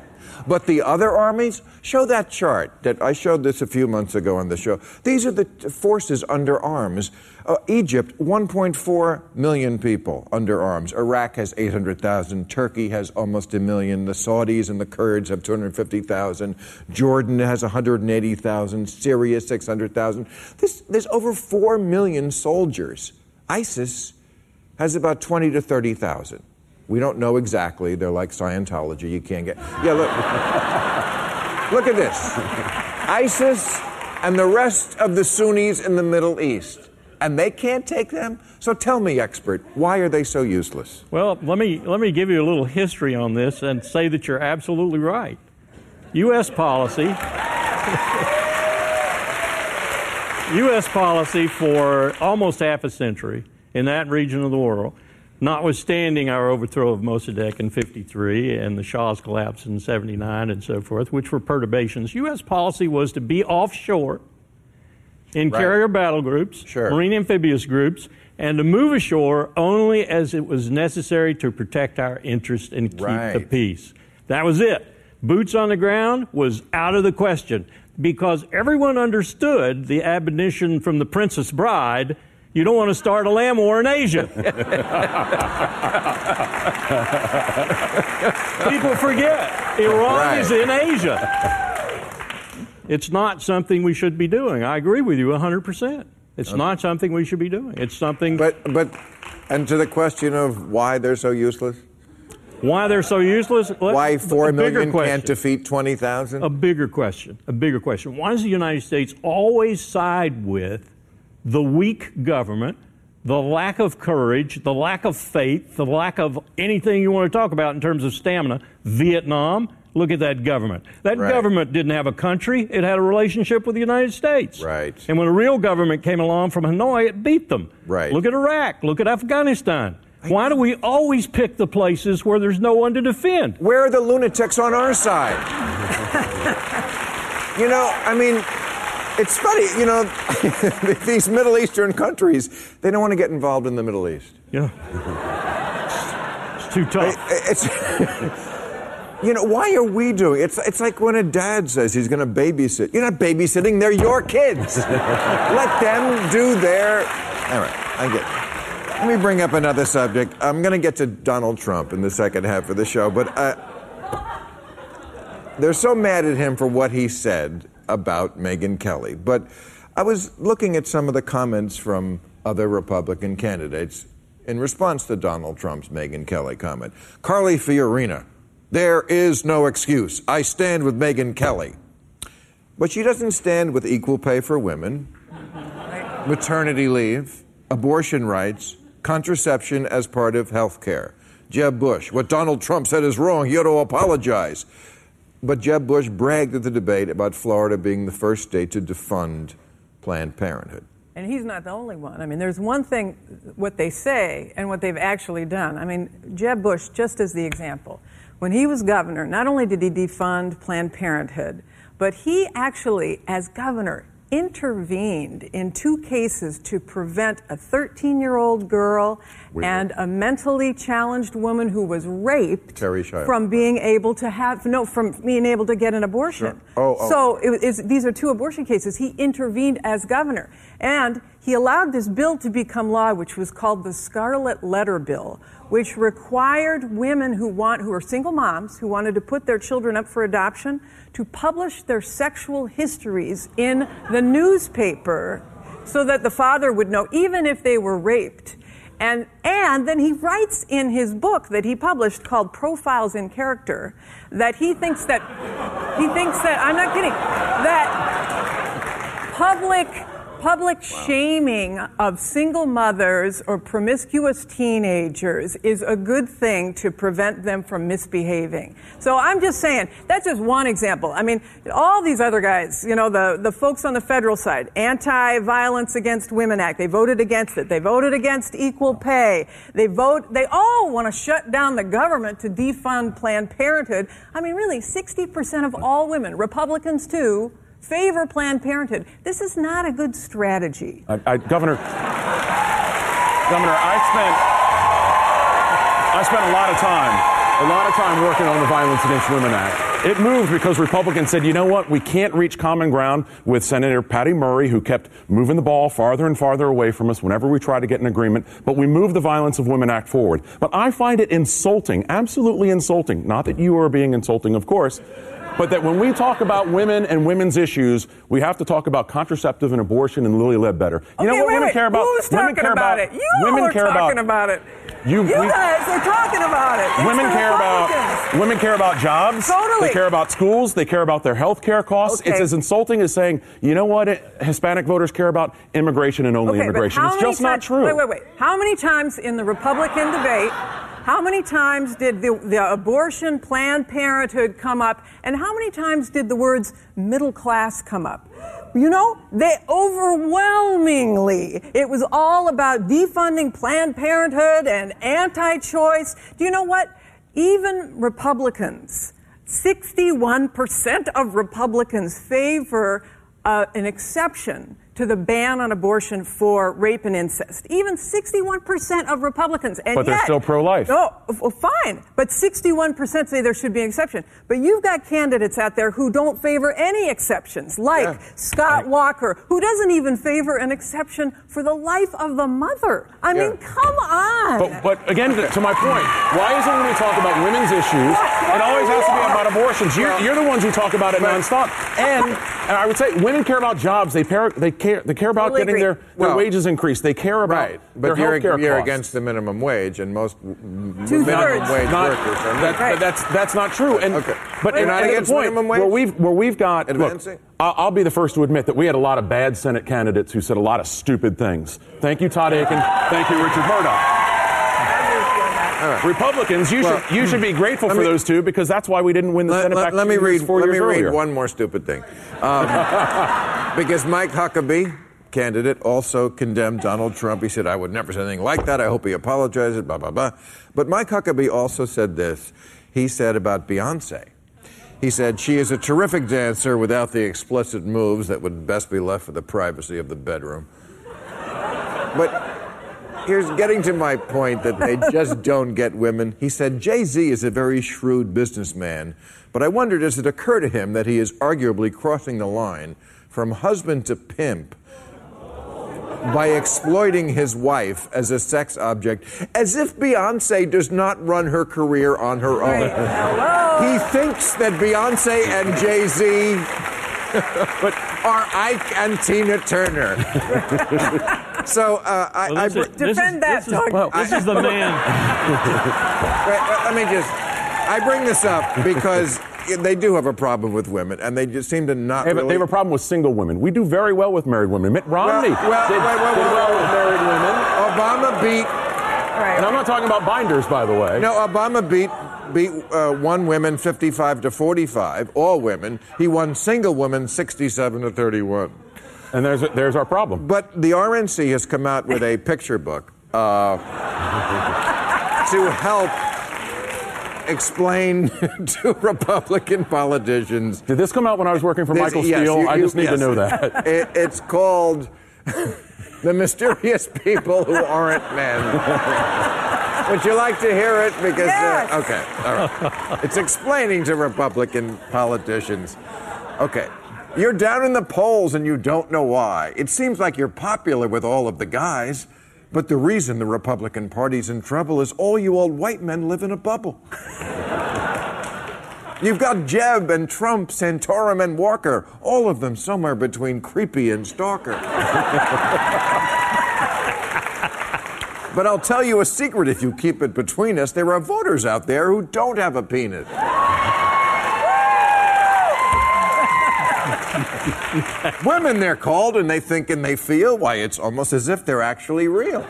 [SPEAKER 1] But the other armies, show that chart that I showed this a few months ago on the show. These are the forces under arms. Uh, Egypt, 1.4 million people under arms. Iraq has 800,000. Turkey has almost a million. The Saudis and the Kurds have 250,000. Jordan has 180,000. Syria, 600,000. There's over 4 million soldiers ISIS has about 20 to 30,000. We don't know exactly. They're like Scientology. You can't get. Yeah, look. look at this ISIS and the rest of the Sunnis in the Middle East. And they can't take them? So tell me, expert, why are they so useless?
[SPEAKER 5] Well, let me, let me give you a little history on this and say that you're absolutely right. U.S. policy. U.S. policy for almost half a century in that region of the world, notwithstanding our overthrow of Mossadegh in 53 and the Shah's collapse in 79 and so forth, which were perturbations, U.S. policy was to be offshore in
[SPEAKER 1] Right.
[SPEAKER 5] carrier battle groups,
[SPEAKER 1] Sure.
[SPEAKER 5] marine amphibious groups, and to move ashore only as it was necessary to protect our interest and keep the peace. That was it. Boots on the ground was out of the question because everyone understood the admonition from the Princess Bride you don't want to start a land war in Asia. People forget Iran
[SPEAKER 1] Right.
[SPEAKER 5] is in Asia. It's not something we should be doing. I agree with you 100%. It's not something we should be doing. It's something.
[SPEAKER 1] But, but, and to the question of why they're so useless?
[SPEAKER 5] Why they're so useless? Let-
[SPEAKER 1] Why four million
[SPEAKER 5] question.
[SPEAKER 1] can't defeat 20,000?
[SPEAKER 5] A bigger question. A bigger question. Why does the United States always side with the weak government, the lack of courage, the lack of faith, the lack of anything you want to talk about in terms of stamina? Vietnam, look at that government. That
[SPEAKER 1] Right.
[SPEAKER 5] government didn't have a country, it had a relationship with the United States.
[SPEAKER 1] Right.
[SPEAKER 5] And when a real government came along from Hanoi, it beat them.
[SPEAKER 1] Right.
[SPEAKER 5] Look at Iraq, look at Afghanistan. Why do we always pick the places where there's no one to defend?
[SPEAKER 1] Where are the lunatics on our side? you know, I mean, it's funny, you know, these Middle Eastern countries, they don't want to get involved in the Middle East.
[SPEAKER 5] Yeah. It's too tough.
[SPEAKER 1] It's, you know, why are we doing it? It's, it's like when a dad says he's going to babysit. You're not babysitting, they're your kids. Let them do their. All right, I get it. Let me bring up another subject. I'm going to get to Donald Trump in the second half of the show, but uh, they're so mad at him for what he said about Megyn Kelly. But I was looking at some of the comments from other Republican candidates in response to Donald Trump's Megyn Kelly comment. Carly Fiorina, there is no excuse. I stand with Megyn Kelly. But she doesn't stand with equal pay for women, maternity leave, abortion rights, contraception as part of health care. Jeb Bush, what Donald Trump said is wrong. You ought to apologize. But Jeb Bush bragged at the debate about Florida being the first state to defund Planned Parenthood.
[SPEAKER 4] And he's not the only one. I mean, there's one thing, what they say and what they've actually done. I mean, Jeb Bush, just as the example, when he was governor, not only did he defund Planned Parenthood, but he actually, as governor, intervened in two cases to prevent a 13 year old girl and a mentally challenged woman who was raped from being able to have, no, from being able to get an abortion.
[SPEAKER 1] Oh, oh.
[SPEAKER 4] So it is, these are two abortion cases. He intervened as governor. And he allowed this bill to become law, which was called the Scarlet Letter Bill, which required women who want, who are single moms, who wanted to put their children up for adoption, to publish their sexual histories in the newspaper so that the father would know, even if they were raped. And, and then he writes in his book that he published called Profiles in Character that he thinks that, he thinks that, I'm not kidding, that public public shaming of single mothers or promiscuous teenagers is a good thing to prevent them from misbehaving. So I'm just saying, that's just one example. I mean, all these other guys, you know, the, the folks on the federal side, Anti-Violence Against Women Act, they voted against it. They voted against equal pay. They vote, they all want to shut down the government to defund Planned Parenthood. I mean, really, 60% of all women, Republicans too, favor Planned Parenthood. This is not a good strategy.
[SPEAKER 3] I, I, Governor, Governor, I spent I spent a lot of time, a lot of time working on the Violence Against Women Act. It moved because Republicans said, you know what, we can't reach common ground with Senator Patty Murray, who kept moving the ball farther and farther away from us whenever we tried to get an agreement. But we moved the Violence of Women Act forward. But I find it insulting, absolutely insulting. Not that you are being insulting, of course. But that when we talk about women and women's issues, we have to talk about contraceptive and abortion and Lilly Ledbetter. You know what
[SPEAKER 4] wait,
[SPEAKER 3] women
[SPEAKER 4] wait.
[SPEAKER 3] care about?
[SPEAKER 4] Who's
[SPEAKER 3] women
[SPEAKER 4] talking
[SPEAKER 3] care
[SPEAKER 4] about, it? You all
[SPEAKER 3] women
[SPEAKER 4] are
[SPEAKER 3] care
[SPEAKER 4] talking
[SPEAKER 3] about,
[SPEAKER 4] about it.
[SPEAKER 3] You,
[SPEAKER 4] You
[SPEAKER 3] we-
[SPEAKER 4] guys are talking about it. It's
[SPEAKER 3] Women care about women care about jobs.
[SPEAKER 4] Totally.
[SPEAKER 3] They care about schools. They care about their health care costs.
[SPEAKER 4] Okay.
[SPEAKER 3] It's as insulting as saying, you know what, Hispanic voters care about immigration and only
[SPEAKER 4] Okay,
[SPEAKER 3] immigration. It's just not true.
[SPEAKER 4] Wait, wait, wait. How many times in the Republican debate, how many times did the, the abortion, Planned Parenthood come up, and how many times did the words middle class come up? You know, they overwhelmingly, it was all about defunding Planned Parenthood and anti choice. Do you know what? Even Republicans, 61% of Republicans favor uh, an exception to the ban on abortion for rape and incest. Even 61% of Republicans. And
[SPEAKER 3] But they're
[SPEAKER 4] yet-
[SPEAKER 3] still pro-life.
[SPEAKER 4] Oh, no, well, fine. But 61% say there should be an exception. But you've got candidates out there who don't favor any exceptions, like
[SPEAKER 1] Yeah.
[SPEAKER 4] Scott Walker, who doesn't even favor an exception for the life of the mother. I mean, come on.
[SPEAKER 3] But, but again, to, to my point, why is it when we talk about women's issues, it always has to be about abortions? You're, you're the ones who talk about it nonstop. And, and I would say women care about jobs. They, care, they, care, they care about
[SPEAKER 4] Totally
[SPEAKER 3] getting
[SPEAKER 4] agree.
[SPEAKER 3] their, their
[SPEAKER 1] Well,
[SPEAKER 3] wages increased. They care about
[SPEAKER 1] Right,
[SPEAKER 3] their
[SPEAKER 1] but you're, you're
[SPEAKER 3] costs.
[SPEAKER 1] against the minimum wage, and most m-
[SPEAKER 4] Two-thirds.
[SPEAKER 1] minimum wage
[SPEAKER 3] Not-
[SPEAKER 1] workers are
[SPEAKER 3] that-
[SPEAKER 4] Right.
[SPEAKER 3] that's that's not true. And
[SPEAKER 1] Okay.
[SPEAKER 3] but
[SPEAKER 1] You're
[SPEAKER 3] and-
[SPEAKER 1] not
[SPEAKER 3] and at the
[SPEAKER 1] against
[SPEAKER 3] point
[SPEAKER 1] minimum wage?
[SPEAKER 3] Where we've where we've got look,
[SPEAKER 1] Advancing?
[SPEAKER 3] I'll, I'll be the first to admit that we had a lot of bad Senate candidates who said a lot of stupid things. Thank you, Todd Akin. Thank you, Richard Mourdock. Republicans, you
[SPEAKER 1] Well,
[SPEAKER 3] should you should be grateful for
[SPEAKER 1] me-
[SPEAKER 3] those two because that's why we didn't win the
[SPEAKER 1] Let,
[SPEAKER 3] Senate
[SPEAKER 1] let-
[SPEAKER 3] back
[SPEAKER 1] let me read.
[SPEAKER 3] four
[SPEAKER 1] Let
[SPEAKER 3] years
[SPEAKER 1] me
[SPEAKER 3] earlier.
[SPEAKER 1] read one more stupid thing, um, because Mike Huckabee, candidate, also condemned Donald Trump. He said, "I would never say anything like that. I hope he apologizes." Blah blah blah. But Mike Huckabee also said this. He said about Beyonce. He said she is a terrific dancer without the explicit moves that would best be left for the privacy of the bedroom. But here's getting to my point that they just don't get women. He said Jay Z is a very shrewd businessman, but I wonder does it occur to him that he is arguably crossing the line from husband to pimp by exploiting his wife as a sex object, as if Beyonce does not run her career on her own. He thinks that Beyonce and Jay Z are Ike and Tina Turner. so uh, I,
[SPEAKER 5] Well,
[SPEAKER 1] I br-
[SPEAKER 5] is, this, is,
[SPEAKER 4] Defend that,
[SPEAKER 5] this, is,
[SPEAKER 4] Doug.
[SPEAKER 5] this is the man.
[SPEAKER 1] Wait, let- let me just. I bring this up because they do have a problem with women, and they just seem to not
[SPEAKER 3] They have, a-
[SPEAKER 1] really.
[SPEAKER 3] they have a problem with single women. We do very well with married women. Mitt Romney
[SPEAKER 1] well, well,
[SPEAKER 3] did,
[SPEAKER 1] wait, wait,
[SPEAKER 3] did
[SPEAKER 1] wait,
[SPEAKER 3] well with married women.
[SPEAKER 1] Obama beat.
[SPEAKER 3] And I'm not talking about binders, by the way.
[SPEAKER 1] No, Obama beat beat uh, one women 55 to 45, all women. He won single women 67 to 31.
[SPEAKER 3] And there's there's our problem.
[SPEAKER 1] But the RNC has come out with a picture book uh, to help explain to Republican politicians.
[SPEAKER 3] Did this come out when I was working for Michael
[SPEAKER 1] yes,
[SPEAKER 3] Steele?
[SPEAKER 1] you-
[SPEAKER 3] I just need to know that.
[SPEAKER 1] It, it's called The Mysterious People Who Aren't Men. Would you like to hear it? Because
[SPEAKER 4] Yes.
[SPEAKER 1] uh, okay, all right. It's explaining to Republican politicians. Okay, you're down in the polls and you don't know why. It seems like you're popular with all of the guys, but the reason the Republican Party's in trouble is all you old white men live in a bubble. You've got Jeb and Trump, Santorum and Walker, all of them somewhere between creepy and stalker. but I'll tell you a secret if you keep it between us. There are voters out there who don't have a penis. Women, they're called, and they think and they feel. Why, it's almost as if they're actually real.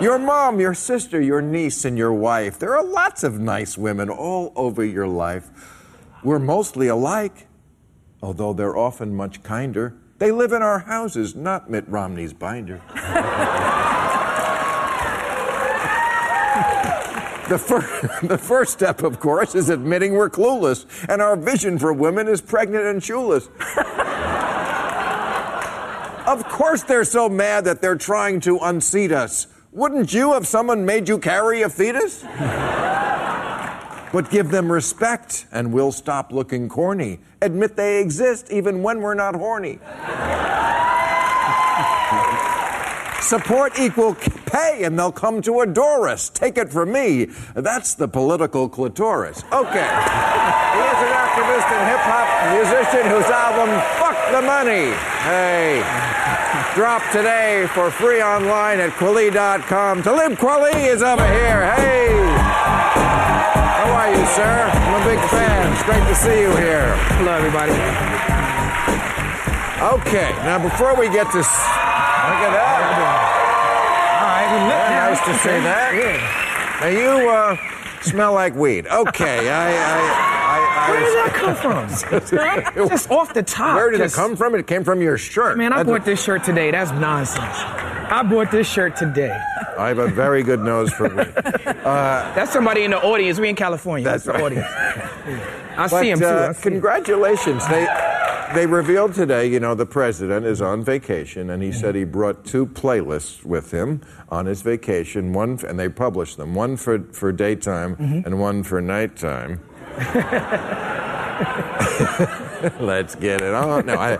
[SPEAKER 1] Your mom, your sister, your niece, and your wife. There are lots of nice women all over your life. We're mostly alike, although they're often much kinder. They live in our houses, not Mitt Romney's binder. The, the first step, of course, is admitting we're clueless, and our vision for women is pregnant and shoeless. of course, they're so mad that they're trying to unseat us. Wouldn't you if someone made you carry a fetus? but give them respect, and we'll stop looking corny. Admit they exist even when we're not horny. Support equal pay and they'll come to adore us. Take it from me. That's the political clitoris. Okay. he is an activist and hip hop musician whose album, Fuck the Money. Hey. Drop today for free online at Kweli.com. Talib Kweli is over here. Hey. How are you, sir? I'm a big fan. It's great to see you here.
[SPEAKER 6] Hello, everybody.
[SPEAKER 1] Okay, now before we get to. Look at that. Nice to see that. Now you uh, smell like weed. Okay, I, I
[SPEAKER 6] Where did that come from? Just off the top.
[SPEAKER 1] Where did
[SPEAKER 6] just-
[SPEAKER 1] it come from? It came from your shirt.
[SPEAKER 6] Man, I
[SPEAKER 1] That's
[SPEAKER 6] bought
[SPEAKER 1] a-
[SPEAKER 6] this shirt today. That's nonsense. I bought this shirt today.
[SPEAKER 1] I have a very good nose for weed.
[SPEAKER 6] That's somebody in the audience. We in California.
[SPEAKER 1] That's
[SPEAKER 6] the
[SPEAKER 1] right.
[SPEAKER 6] audience. I
[SPEAKER 1] But,
[SPEAKER 6] see him too.
[SPEAKER 1] uh,
[SPEAKER 6] see him.
[SPEAKER 1] congratulations. They they revealed today, you know, the president is on vacation, and he said he brought two playlists with him on his vacation. One, and they published them. One for for daytime
[SPEAKER 6] Mm-hmm.
[SPEAKER 1] and one for nighttime. Let's get it on. No, I,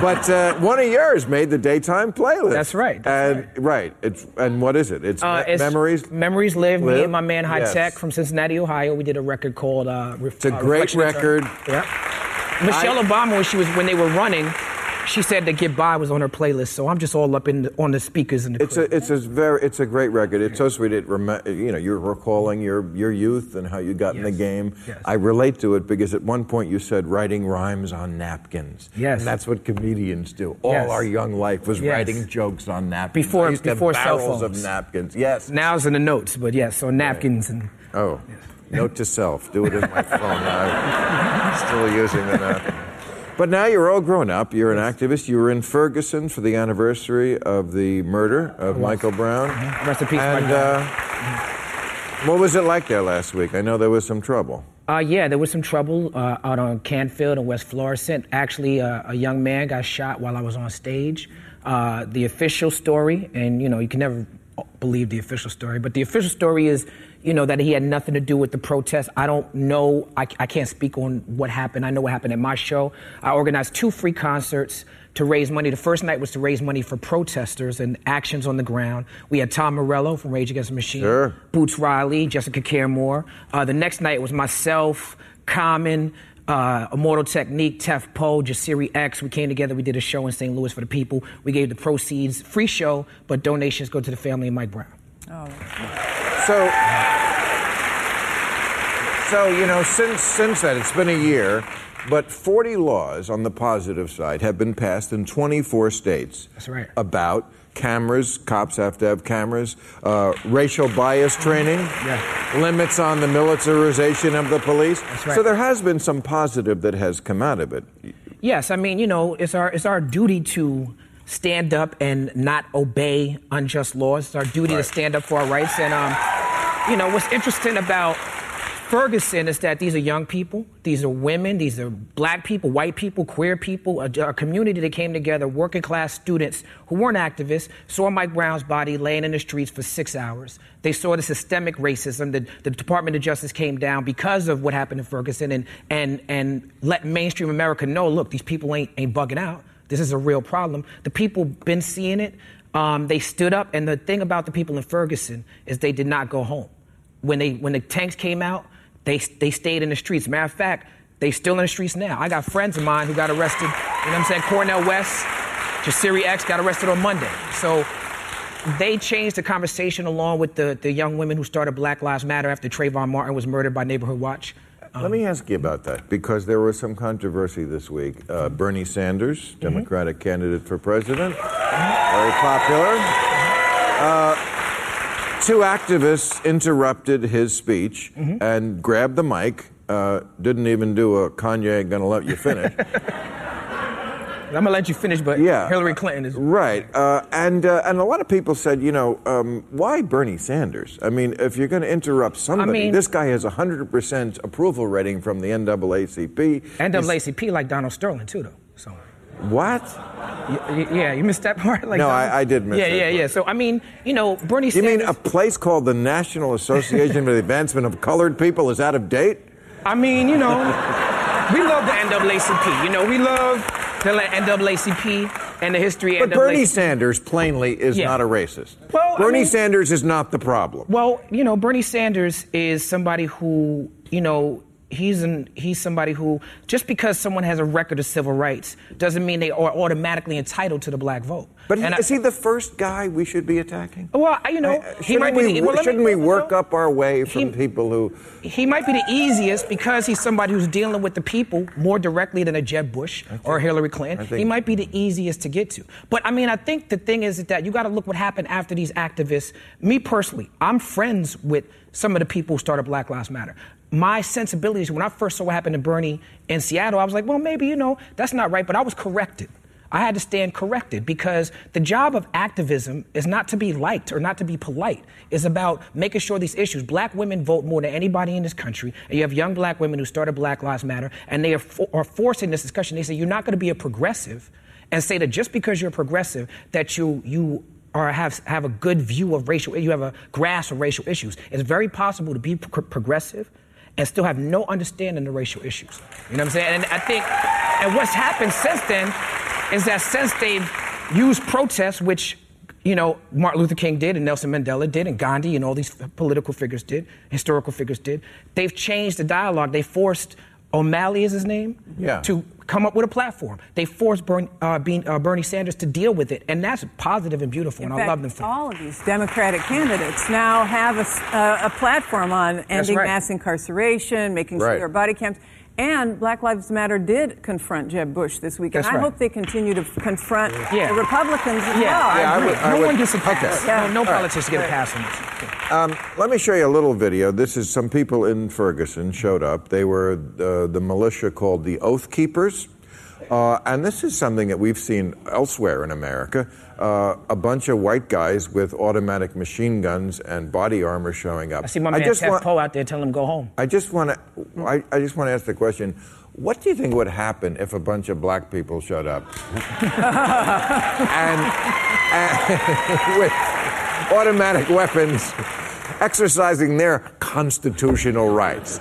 [SPEAKER 1] but uh, one of yours made the daytime playlist.
[SPEAKER 6] That's right,
[SPEAKER 1] and right. It's and what is it? It's,
[SPEAKER 6] Uh, it's
[SPEAKER 1] memories.
[SPEAKER 6] Memories live. Me and my man Hi-
[SPEAKER 1] Yes.
[SPEAKER 6] Tek from Cincinnati, Ohio. We did a record called. Uh, Ref-
[SPEAKER 1] It's a
[SPEAKER 6] uh,
[SPEAKER 1] great
[SPEAKER 6] Reflection Eternal.
[SPEAKER 1] record.
[SPEAKER 6] Yeah. Michelle Obama, when she was when they were running, she said that "Get By" was on her playlist. So I'm just all up in the, on the speakers in the.
[SPEAKER 1] It's
[SPEAKER 6] crib.
[SPEAKER 1] a it's a very it's a great record. It's so sweet. It rem- you know you're recalling your your youth and how you got in the game.
[SPEAKER 6] Yes.
[SPEAKER 1] I relate to it because at one point you said writing rhymes on napkins.
[SPEAKER 6] Yes.
[SPEAKER 1] and that's what comedians do. All
[SPEAKER 6] Yes.
[SPEAKER 1] our young life was
[SPEAKER 6] Yes.
[SPEAKER 1] writing jokes on napkins.
[SPEAKER 6] Before-
[SPEAKER 1] I used to have
[SPEAKER 6] before cell
[SPEAKER 1] barrels of
[SPEAKER 6] phones.
[SPEAKER 1] napkins. Yes.
[SPEAKER 6] now it's in the notes, but yes, on napkins and.
[SPEAKER 1] Oh, note to self: do it in my phone. I'm still using the napkin. But now you're all grown up. You're an activist. You were in Ferguson for the anniversary of the murder of Michael Brown.
[SPEAKER 6] Rest in peace,
[SPEAKER 1] And
[SPEAKER 6] Brown.
[SPEAKER 1] uh, what was it like there last week? I know there was some trouble.
[SPEAKER 6] Uh, yeah, there was some trouble uh, out on Canfield and West Florissant. Actually, uh, a young man got shot while I was on stage. Uh, the official story, and you know, you can never believe the official story, but the official story is, you know, that he had nothing to do with the protest. I don't know. I, I can't speak on what happened. I know what happened at my show. I organized two free concerts to raise money. The first night was to raise money for protesters and actions on the ground. We had Tom Morello from Rage Against the Machine.
[SPEAKER 1] Sure.
[SPEAKER 6] Boots Riley, Jessica Care Moore. Uh, the next night was myself, Common, uh, Immortal Technique, Tef Poe, Jasiri X. We came together. We did a show in St. Louis for the people. We gave the proceeds, free show, but donations go to the family of Mike Brown.
[SPEAKER 1] So, so you know, since since then, it's been a year, but 40 laws on the positive side have been passed in 24 states.
[SPEAKER 6] That's right.
[SPEAKER 1] About cameras, cops have to have cameras, uh, racial bias training,
[SPEAKER 6] Yeah.
[SPEAKER 1] limits on the militarization of the police.
[SPEAKER 6] That's right.
[SPEAKER 1] So there has been some positive that has come out of it.
[SPEAKER 6] Yes, I mean, you know, it's our it's our duty to stand up and not obey unjust laws. It's our duty to stand up for our rights. And um, you know, what's interesting about Ferguson is that these are young people, these are women, these are black people, white people, queer people, a, a community that came together, working class students who weren't activists, saw Mike Brown's body laying in the streets for six hours. They saw the systemic racism. The, the Department of Justice came down because of what happened in Ferguson and, and, and let mainstream America know look, these people ain't, ain't bugging out. This is a real problem. The people been seeing it. Um, they stood up, and the thing about the people in Ferguson is they did not go home. When they when the tanks came out, they they stayed in the streets. Matter of fact, they still in the streets now. I got friends of mine who got arrested. You know what I'm saying? Cornel West, Jasiri X got arrested on Monday. So they changed the conversation along with the, the young women who started Black Lives Matter after Trayvon Martin was murdered by Neighborhood Watch.
[SPEAKER 1] Let me ask you about that because there was some controversy this week. Uh, Bernie Sanders, Democratic candidate for president, very popular. Uh, two activists interrupted his speech and grabbed the mic. Uh, didn't even do a Kanye ain't gonna let you finish.
[SPEAKER 6] I'm gonna let you finish, but
[SPEAKER 1] Yeah.
[SPEAKER 6] Hillary Clinton is
[SPEAKER 1] right, uh, and uh, and a lot of people said, you know, um, why Bernie Sanders? I mean, if you're going to interrupt somebody,
[SPEAKER 6] mean-
[SPEAKER 1] this guy has hundred percent approval rating from the NAACP.
[SPEAKER 6] NAACP like Donald Sterling too, though. So.
[SPEAKER 1] What?
[SPEAKER 6] Y- Yeah, you missed that part. Like
[SPEAKER 1] No, I- I did miss
[SPEAKER 6] Yeah, yeah,
[SPEAKER 1] part.
[SPEAKER 6] yeah. So I mean, you know, Bernie
[SPEAKER 1] You
[SPEAKER 6] Sanders.
[SPEAKER 1] mean a place called the National Association for the Advancement of Colored People is out of date?
[SPEAKER 6] I mean, you know, we love the NAACP. You know, we love the NAACP and the history.
[SPEAKER 1] But. Bernie Sanders plainly is
[SPEAKER 6] Yeah.
[SPEAKER 1] not a racist.
[SPEAKER 6] Well, I
[SPEAKER 1] Bernie
[SPEAKER 6] mean-
[SPEAKER 1] Sanders is not the problem.
[SPEAKER 6] Well, you know, Bernie Sanders is somebody who, you know, he's an, he's somebody who just because someone has a record of civil rights doesn't mean they are automatically entitled to the black vote.
[SPEAKER 1] But he,
[SPEAKER 6] I-
[SPEAKER 1] is he the first guy we should be attacking?
[SPEAKER 6] Well, you know,
[SPEAKER 1] Uh,
[SPEAKER 6] he might
[SPEAKER 1] shouldn't
[SPEAKER 6] be.
[SPEAKER 1] we,
[SPEAKER 6] well,
[SPEAKER 1] shouldn't we work
[SPEAKER 6] no.
[SPEAKER 1] up our way from
[SPEAKER 6] He-
[SPEAKER 1] people who?
[SPEAKER 6] He might be the easiest because he's somebody who's dealing with the people more directly than a Jeb Bush or Hillary Clinton.
[SPEAKER 1] think-
[SPEAKER 6] He might be the easiest to get to. But I mean, I think the thing is that you got to look what happened after these activists. Me personally, I'm friends with some of the people who started Black Lives Matter. My sensibilities, when I first saw what happened to Bernie in Seattle, I was like, well, maybe, you know, that's not right. But I was corrected. I had to stand corrected because the job of activism is not to be liked or not to be polite. It's about making sure these issues. Black women vote more than anybody in this country. And you have young black women who started Black Lives Matter, and they are, for, are forcing this discussion. They say you're not going to be a progressive, and say that just because you're a progressive, that you you are have have a good view of racial, you have a grasp of racial issues. It's very possible to be pro- progressive and still have no understanding of racial issues. You know what I'm saying? And I think, and what's happened since then is that since they've used protests, which you know Martin Luther King did, and Nelson Mandela did, and Gandhi, and all these political figures did, historical figures did, they've changed the dialogue. They forced O'Malley is his name
[SPEAKER 1] Yeah.
[SPEAKER 6] to come up with a platform. They forced Bernie, uh, Bean- uh, Bernie Sanders to deal with it, and that's positive and beautiful,
[SPEAKER 4] In
[SPEAKER 6] and
[SPEAKER 4] fact,
[SPEAKER 6] I love them for that.
[SPEAKER 4] all of these Democratic candidates now have a, s- uh, a platform on ending
[SPEAKER 6] right.
[SPEAKER 4] mass incarceration, making sure
[SPEAKER 1] Right.
[SPEAKER 4] there are body camps. And Black Lives Matter did confront Jeb Bush this week.
[SPEAKER 6] That's
[SPEAKER 4] and I
[SPEAKER 6] right.
[SPEAKER 4] hope they continue to confront
[SPEAKER 6] Yeah.
[SPEAKER 4] the Republicans as
[SPEAKER 6] Yeah,
[SPEAKER 4] well.
[SPEAKER 1] Yeah, I
[SPEAKER 6] agree.
[SPEAKER 1] would- I
[SPEAKER 6] no
[SPEAKER 1] would-
[SPEAKER 6] one gets a pass.
[SPEAKER 1] okay.
[SPEAKER 4] Yeah.
[SPEAKER 6] No, no
[SPEAKER 1] All right.
[SPEAKER 6] politicians get a pass on this.
[SPEAKER 1] Um, let me show you a little video. This is some people in Ferguson showed up. They were uh, the militia called the Oath Keepers. Uh, and this is something that we've seen elsewhere in America. Uh, a bunch of white guys with automatic machine guns and body armor showing up.
[SPEAKER 6] I see my man
[SPEAKER 1] just
[SPEAKER 6] Ted
[SPEAKER 1] want-
[SPEAKER 6] Poe out there telling him go home.
[SPEAKER 1] I just want to. I, I just want to ask the question: What do you think would happen if a bunch of black people showed up and, and with automatic weapons, exercising their constitutional rights?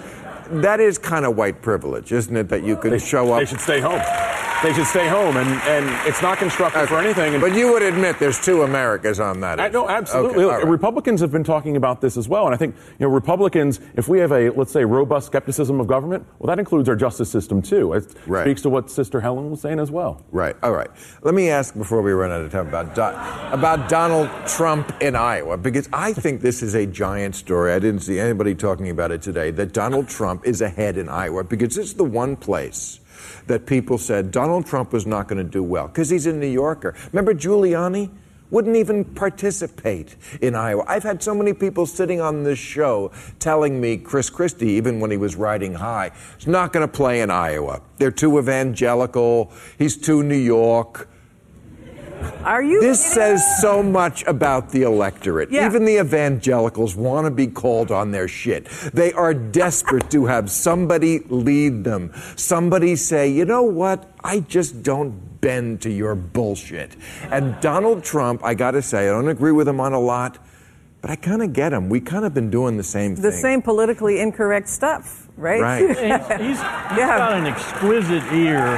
[SPEAKER 1] That is kind of white privilege, isn't it? That you could show up.
[SPEAKER 3] They should stay home. They should stay home, and, and it's not constructive for anything. And
[SPEAKER 1] But you would admit there's two Americas on that.
[SPEAKER 3] I, no, absolutely.
[SPEAKER 1] Okay,
[SPEAKER 3] Look,
[SPEAKER 1] right.
[SPEAKER 3] Republicans have been talking about this as well, and I think you know Republicans. If we have a let's say robust skepticism of government, well, that includes our justice system too. It
[SPEAKER 1] Right.
[SPEAKER 3] speaks to what Sister Helen was saying as well.
[SPEAKER 1] Right. All right. Let me ask before we run out of time about about Donald Trump in Iowa because I think this is a giant story. I didn't see anybody talking about it today. That Donald Trump is ahead in Iowa because it's the one place that people said Donald Trump was not going to do well because he's a New Yorker. Remember Giuliani? Wouldn't even participate in Iowa. I've had so many people sitting on this show telling me Chris Christie, even when he was riding high, is not going to play in Iowa. They're too evangelical. He's too New York.
[SPEAKER 4] Are you?
[SPEAKER 1] This
[SPEAKER 4] kidding?
[SPEAKER 1] says so much about the electorate.
[SPEAKER 4] Yeah.
[SPEAKER 1] Even the evangelicals want to be called on their shit. They are desperate to have somebody lead them. Somebody say, you know what? I just don't bend to your bullshit. And Donald Trump, I got to say, I don't agree with him on a lot, but I kind of get him. We kind of been doing the same
[SPEAKER 4] the
[SPEAKER 1] thing.
[SPEAKER 4] The same politically incorrect stuff, right?
[SPEAKER 1] Right.
[SPEAKER 5] He's, he's
[SPEAKER 4] Yeah.
[SPEAKER 5] got an exquisite ear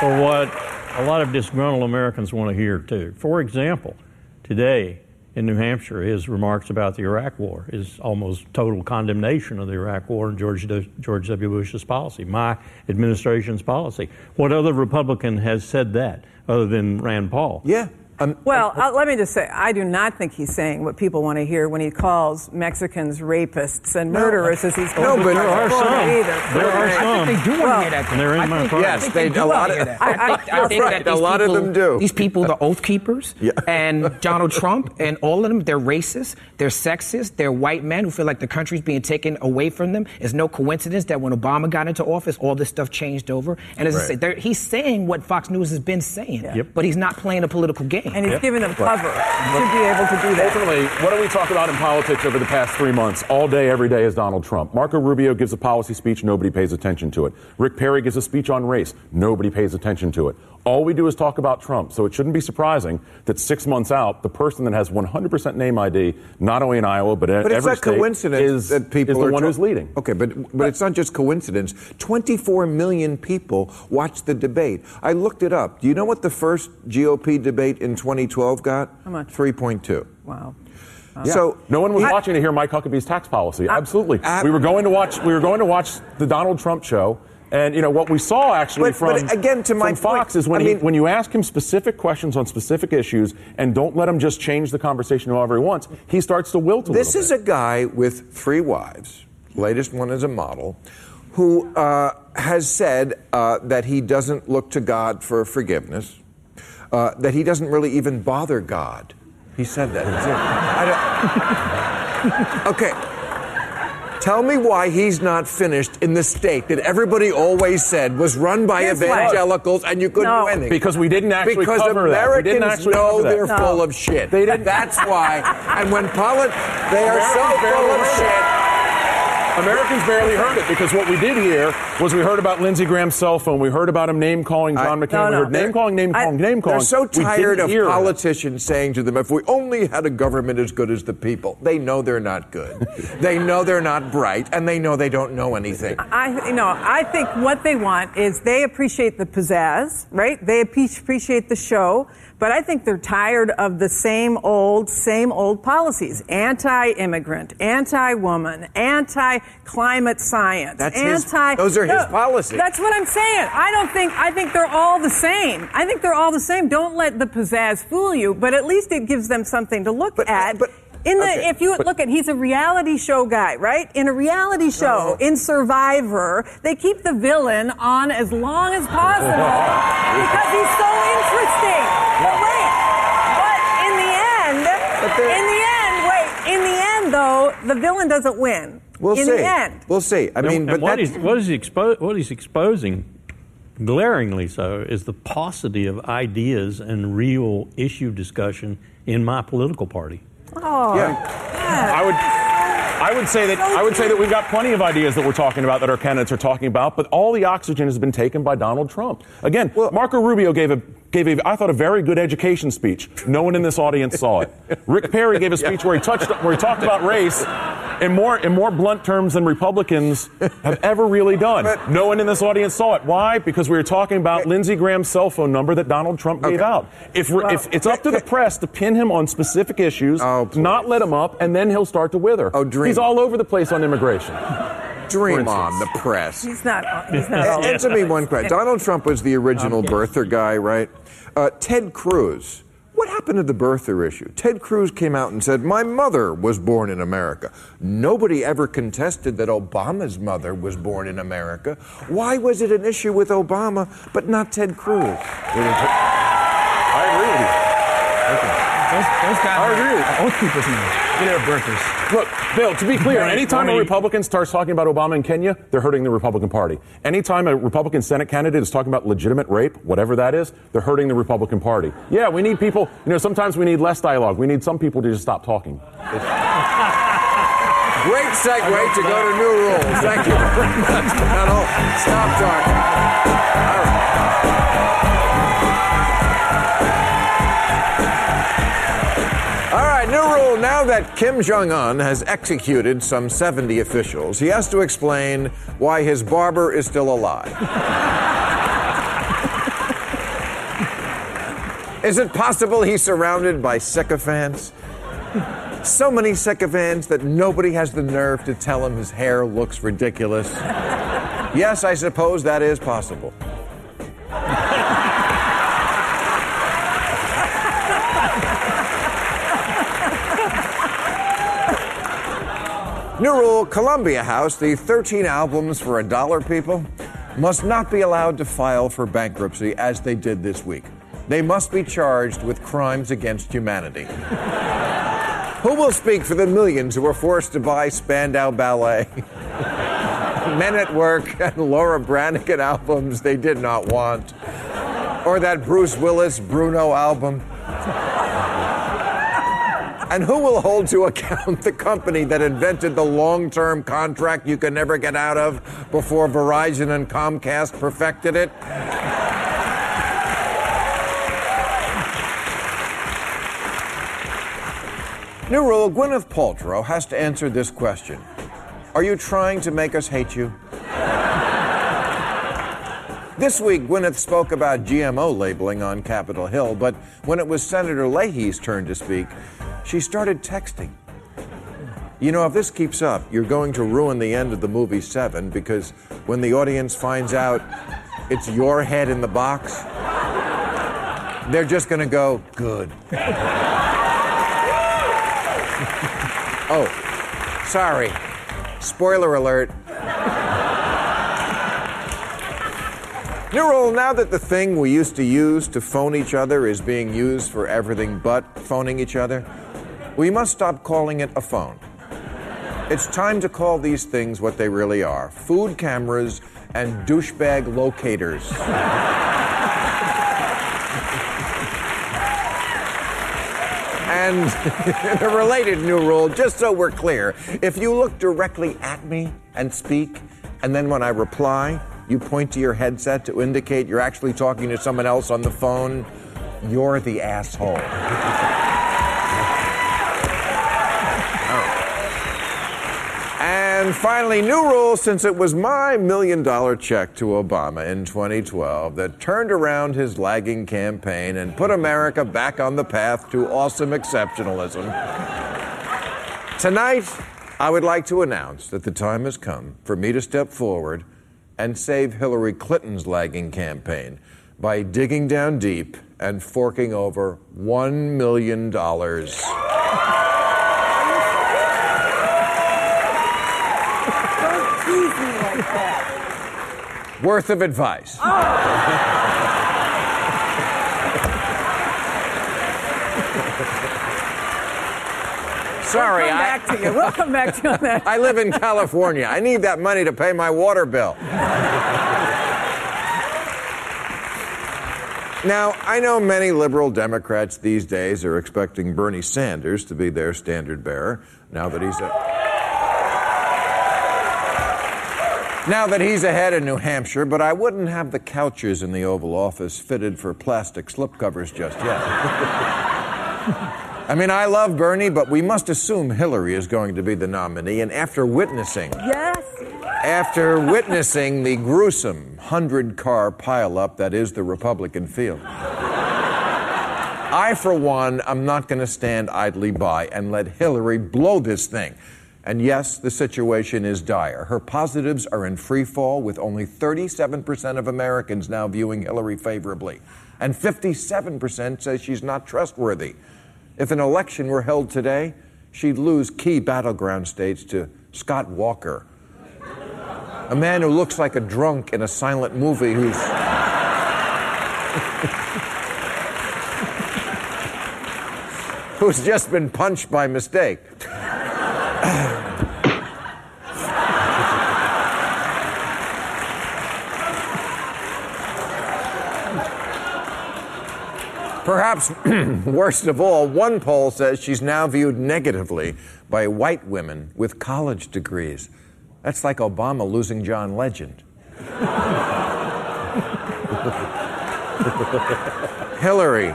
[SPEAKER 5] for what a lot of disgruntled Americans want to hear, too. For example, today in New Hampshire, his remarks about the Iraq War is almost total condemnation of the Iraq War and George, George W. Bush's policy, my administration's policy. What other Republican has said that other than Rand Paul?
[SPEAKER 1] yeah. Um,
[SPEAKER 4] Well, uh, let me just say, I do not think he's saying what people want to hear when he calls Mexicans rapists and murderers, as he's
[SPEAKER 1] No,
[SPEAKER 4] called
[SPEAKER 1] but
[SPEAKER 4] them.
[SPEAKER 1] there are
[SPEAKER 4] Florida
[SPEAKER 5] some.
[SPEAKER 4] either.
[SPEAKER 5] There are
[SPEAKER 4] Right.
[SPEAKER 5] some.
[SPEAKER 6] They do want
[SPEAKER 4] Well,
[SPEAKER 6] to hear that.
[SPEAKER 5] and they're in
[SPEAKER 6] I
[SPEAKER 5] my
[SPEAKER 6] think-
[SPEAKER 5] party.
[SPEAKER 1] Yes,
[SPEAKER 6] I think
[SPEAKER 1] they-
[SPEAKER 6] do
[SPEAKER 1] a
[SPEAKER 6] wanna
[SPEAKER 1] lot of-
[SPEAKER 6] hear that.
[SPEAKER 4] I-
[SPEAKER 6] I think, I think
[SPEAKER 1] right,
[SPEAKER 6] that
[SPEAKER 1] a
[SPEAKER 6] these
[SPEAKER 1] lot of them do.
[SPEAKER 6] These people, the oath keepers,
[SPEAKER 1] Yeah.
[SPEAKER 6] and Donald Trump, and all of them, they're racist, they're sexist, they're white men who feel like the country's being taken away from them. It's no coincidence that when Obama got into office, all this stuff changed over. And as I
[SPEAKER 1] Right.
[SPEAKER 6] say, he's saying what Fox News has been saying,
[SPEAKER 5] Yep.
[SPEAKER 6] but he's not playing a political game.
[SPEAKER 4] And he's given them cover to be able to do that.
[SPEAKER 3] Ultimately, what do we talk about in politics over the past three months? All day, every day is Donald Trump. Marco Rubio gives a policy speech, nobody pays attention to it. Rick Perry gives a speech on race, nobody pays attention to it. All we do is talk about Trump. So it shouldn't be surprising that six months out, the person that has 100% name ID, not only in Iowa but, in
[SPEAKER 1] But it's
[SPEAKER 3] every
[SPEAKER 1] not
[SPEAKER 3] state,
[SPEAKER 1] coincidence
[SPEAKER 3] is,
[SPEAKER 1] that people
[SPEAKER 3] is the
[SPEAKER 1] are
[SPEAKER 3] one
[SPEAKER 1] tr-
[SPEAKER 3] who's leading.
[SPEAKER 1] Okay, but but it's not just coincidence. 24 million people watched the debate. I looked it up. Do you know what the first GOP debate in 2012 got?
[SPEAKER 4] How much?
[SPEAKER 1] 3.2.
[SPEAKER 4] Wow.
[SPEAKER 1] Uh, so
[SPEAKER 3] No one was
[SPEAKER 1] I-
[SPEAKER 3] watching to hear Mike Huckabee's tax policy. Absolutely, we were going to watch. We were going to watch the Donald Trump show, and you know what we saw actually
[SPEAKER 1] But-
[SPEAKER 3] from
[SPEAKER 1] but again, to my
[SPEAKER 3] Fox
[SPEAKER 1] point,
[SPEAKER 3] is when
[SPEAKER 1] I
[SPEAKER 3] he, when you ask him specific questions on specific issues and don't let him just change the conversation however he wants, he starts to wilt a
[SPEAKER 1] This is a guy with three wives, latest one is a model, who uh, has said uh, that he doesn't look to God for forgiveness, uh, that he doesn't really even bother God. He said that. I don't- okay. Tell me why he's not finished in the state that everybody always said was run by
[SPEAKER 4] Here's why.
[SPEAKER 1] evangelicals and you couldn't
[SPEAKER 4] No.
[SPEAKER 1] do anything.
[SPEAKER 3] Because we didn't actually
[SPEAKER 1] because
[SPEAKER 3] cover that. We
[SPEAKER 1] Americans
[SPEAKER 3] didn't
[SPEAKER 1] know they're
[SPEAKER 4] No.
[SPEAKER 1] full of shit.
[SPEAKER 3] They didn't-
[SPEAKER 1] That's why. And when polit- they are so full of shit.
[SPEAKER 3] Americans barely heard it because what we did hear was we heard about Lindsey Graham's cell phone. We heard about him name calling John
[SPEAKER 1] I-
[SPEAKER 3] McCain.
[SPEAKER 4] No,
[SPEAKER 3] we
[SPEAKER 4] no.
[SPEAKER 3] heard name calling, name calling, name calling.
[SPEAKER 1] They're so tired of
[SPEAKER 3] hear that.
[SPEAKER 1] politicians saying to them, if we only had a government as good as the people. They know they're not good. they know they're not bright, and they know they don't know anything.
[SPEAKER 4] I, you know, I think what they want is they appreciate the pizzazz, right? They appreciate the show, but I think they're tired of the same old, same old policies: anti-immigrant, anti-woman, anti-climate science,
[SPEAKER 1] That's his- those are his policies.
[SPEAKER 4] That's what I'm saying. I don't think. I think they're all the same. I think they're all the same. Don't let the pizzazz fool you, but at least it gives them something to look
[SPEAKER 1] But-
[SPEAKER 4] at.
[SPEAKER 1] but-
[SPEAKER 4] in the,
[SPEAKER 1] okay,
[SPEAKER 4] if you
[SPEAKER 1] but-
[SPEAKER 4] look at, he's a reality show guy, right? In a reality show, oh,
[SPEAKER 1] No.
[SPEAKER 4] in Survivor, they keep the villain on as long as possible because he's so interesting. But wait, but in the end, in the end, wait, in the end though, the villain doesn't win.
[SPEAKER 1] We'll
[SPEAKER 4] in
[SPEAKER 1] see.
[SPEAKER 4] the end.
[SPEAKER 1] We'll see. I mean,
[SPEAKER 5] And
[SPEAKER 1] but
[SPEAKER 5] what,
[SPEAKER 1] that's,
[SPEAKER 5] he's, what, is he expo- what he's exposing, glaringly so, is the paucity of ideas and real issue discussion in my political party.
[SPEAKER 4] Oh,
[SPEAKER 1] yeah.
[SPEAKER 3] I would. I would say that I would say that we've got plenty of ideas that we're talking about that our candidates are talking about, but all the oxygen has been taken by Donald Trump. Again, Marco Rubio gave a gave a I thought a very good education speech. No one in this audience saw it. Rick Perry gave a speech where he touched where he talked about race in more in more blunt terms than Republicans have ever really done. no one in this audience saw it. Why? Because we were talking about Lindsey Graham's cell phone number that Donald Trump gave
[SPEAKER 1] Okay.
[SPEAKER 3] out. If we're- if it's up to the press to pin him on specific issues,
[SPEAKER 1] Oh,
[SPEAKER 3] not let him up, and then he'll start to wither.
[SPEAKER 1] Oh, dream.
[SPEAKER 3] He's all over the place on immigration.
[SPEAKER 1] dream on the press.
[SPEAKER 4] he's not. He's not. all
[SPEAKER 1] Answer me one question. Donald Trump was the original
[SPEAKER 5] yes.
[SPEAKER 1] birther guy, right? Uh, Ted Cruz. What happened to the birther issue? Ted Cruz came out and said, My mother was born in America. Nobody ever contested that Obama's mother was born in America. Why was it an issue with Obama, but not Ted Cruz?
[SPEAKER 3] I agree with you.
[SPEAKER 6] Those, those guys
[SPEAKER 3] I agree with
[SPEAKER 6] are oath keepers now. They're birthers.
[SPEAKER 3] Look, Bill, to be clear, anytime a. Republican starts talking about Obama in Kenya, they're hurting the Republican Party. Anytime a Republican Senate candidate is talking about legitimate rape, whatever that is, they're hurting the Republican Party. Yeah, we need people, you know, sometimes we need less dialogue. We need some people to just stop talking.
[SPEAKER 1] Great segue to go to new rules. Thank you very much, Donald. Stop talking. New rule. Now that Kim Jong un has executed some 70 officials, he has to explain why his barber is still alive. is it possible he's surrounded by sycophants? So many sycophants that nobody has the nerve to tell him his hair looks ridiculous. yes, I suppose that is possible. New rule Columbia House, the 13 albums for a dollar people, must not be allowed to file for bankruptcy as they did this week. They must be charged with crimes against humanity. Who will speak for the millions who were forced to buy Spandau Ballet? Men at Work and Laura Branigan albums they did not want. Or that Bruce Willis Bruno album. And who will hold to account the company that invented the long term contract you can never get out of before Verizon and Comcast perfected it? New rule Gwyneth Paltrow has to answer this question Are you trying to make us hate you? This week, Gwyneth spoke about GMO labeling on Capitol Hill, but when it was Senator Leahy's turn to speak, she started texting. You know, if this keeps up, you're going to ruin the end of the movie Seven because when the audience finds out it's your head in the box, they're just going to go, good. oh, sorry. Spoiler alert. New rule now that the thing we used to use to phone each other is being used for everything but phoning each other, we must stop calling it a phone. It's time to call these things what they really are food cameras and douchebag locators. And a related new rule, just so we're clear if you look directly at me and speak, and then when I reply, you point to your headset to indicate you're actually talking to someone else on the phone, you're the asshole. And finally, new rules since it was my million dollar check to Obama in 2012 that turned around his lagging campaign and put America back on the path to awesome exceptionalism. Tonight, I would like to announce that the time has come for me to step forward and save Hillary Clinton's lagging campaign by digging down deep and forking over $1 million. Worth of advice. Ah! Sorry,
[SPEAKER 4] We'll come
[SPEAKER 1] I,
[SPEAKER 4] back to you. We'll come back to you on that.
[SPEAKER 1] I live in California. I need that money to pay my water bill. Now, I know many liberal Democrats these days are expecting Bernie Sanders to be their standard bearer now that he's a. Now that he's ahead in New Hampshire, but I wouldn't have the couches in the Oval Office fitted for plastic slipcovers just yet. I mean, I love Bernie, but we must assume Hillary is going to be the nominee. And after witnessing,
[SPEAKER 4] Yes.
[SPEAKER 1] after witnessing the gruesome hundred car pileup that is the Republican field, I, for one, am not going to stand idly by and let Hillary blow this thing. And yes, the situation is dire. Her positives are in free fall, with only 37% of Americans now viewing Hillary favorably. And 57% say she's not trustworthy. If an election were held today, she'd lose key battleground states to Scott Walker, a man who looks like a drunk in a silent movie who's. who's just been punched by mistake. Perhaps worst of all, one poll says she's now viewed negatively by white women with college degrees. That's like Obama losing John Legend. Hillary,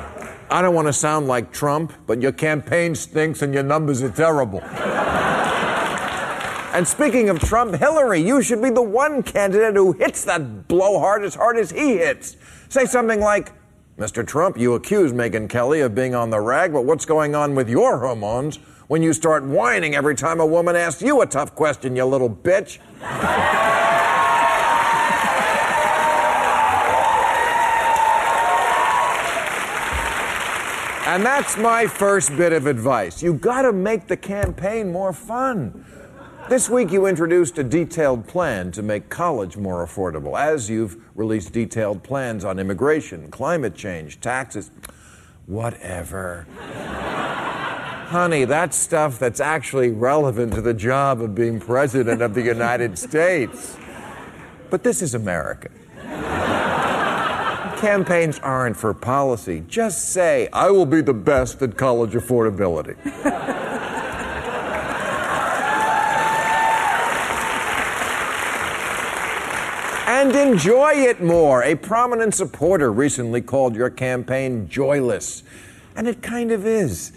[SPEAKER 1] I don't want to sound like Trump, but your campaign stinks and your numbers are terrible. and speaking of Trump, Hillary, you should be the one candidate who hits that blowhard as hard as he hits. Say something like, Mr. Trump, you accuse Megyn Kelly of being on the rag, but what's going on with your hormones when you start whining every time a woman asks you a tough question, you little bitch? And that's my first bit of advice. You gotta make the campaign more fun. This week, you introduced a detailed plan to make college more affordable, as you've released detailed plans on immigration, climate change, taxes, whatever. Honey, that's stuff that's actually relevant to the job of being President of the United States. But this is America. Campaigns aren't for policy. Just say, I will be the best at college affordability. and enjoy it more. A prominent supporter recently called your campaign joyless, and it kind of is.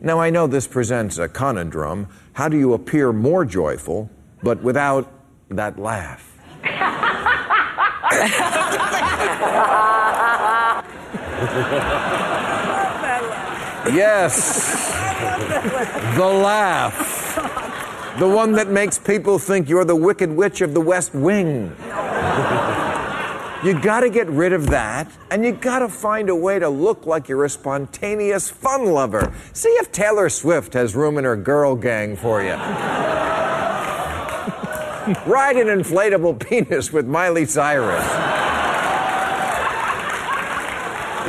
[SPEAKER 1] Now, I know this presents a conundrum. How do you appear more joyful, but without that laugh? Yes, the laugh. The one that makes people think you're the wicked witch of the West Wing. You gotta get rid of that, and you gotta find a way to look like you're a spontaneous fun lover. See if Taylor Swift has room in her girl gang for you. Ride an inflatable penis with Miley Cyrus.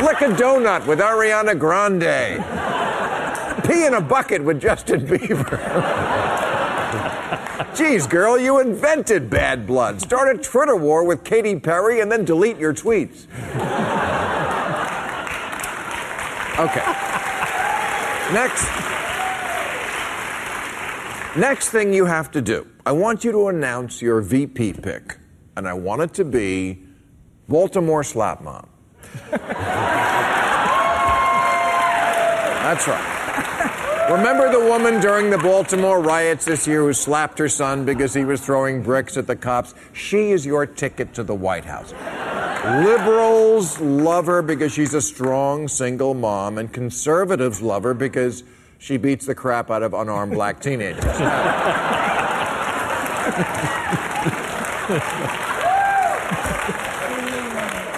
[SPEAKER 1] Lick a donut with Ariana Grande. Pee in a bucket with Justin Bieber. Geez, girl, you invented bad blood. Start a Twitter war with Katy Perry and then delete your tweets. Okay. Next. Next thing you have to do, I want you to announce your VP pick, and I want it to be Baltimore Slap Mom. That's right. Remember the woman during the Baltimore riots this year who slapped her son because he was throwing bricks at the cops? She is your ticket to the White House. Liberals love her because she's a strong single mom, and conservatives love her because she beats the crap out of unarmed black teenagers.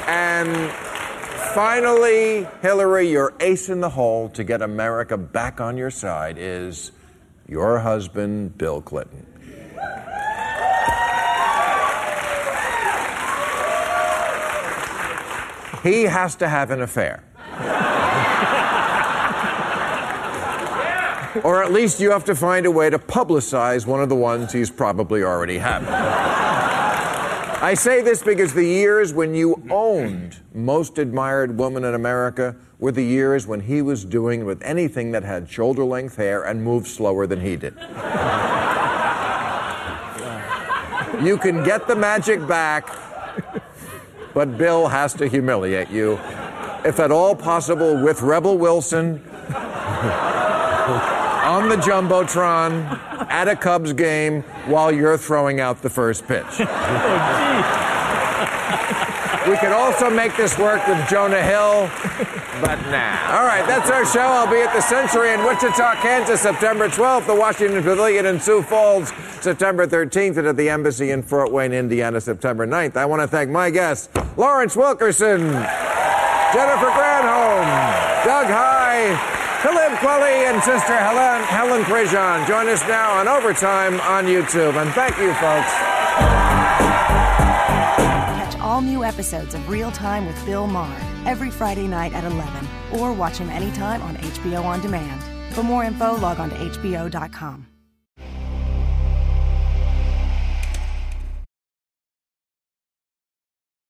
[SPEAKER 1] and finally, Hillary, your ace in the hole to get America back on your side is your husband, Bill Clinton. He has to have an affair. or at least you have to find a way to publicize one of the ones he's probably already having. I say this because the years when you owned most admired woman in America were the years when he was doing with anything that had shoulder length hair and moved slower than he did. you can get the magic back, but Bill has to humiliate you, if at all possible, with Rebel Wilson on the Jumbotron at a Cubs game while you're throwing out the first pitch. Oh, we could also make this work with Jonah Hill, but nah. All right, that's our show. I'll be at the Century in Wichita, Kansas, September 12th, the Washington Pavilion in Sioux Falls, September 13th, and at the Embassy in Fort Wayne, Indiana, September 9th. I want to thank my guests, Lawrence Wilkerson, Jennifer Granholm, Doug Heye, Talib Kweli and Sister Helen, Helen Prejean. Join us now on Overtime on YouTube. And thank you, folks.
[SPEAKER 7] Catch all new episodes of Real Time with Bill Maher every Friday night at 11 or watch him anytime on HBO On Demand. For more info, log on to HBO.com.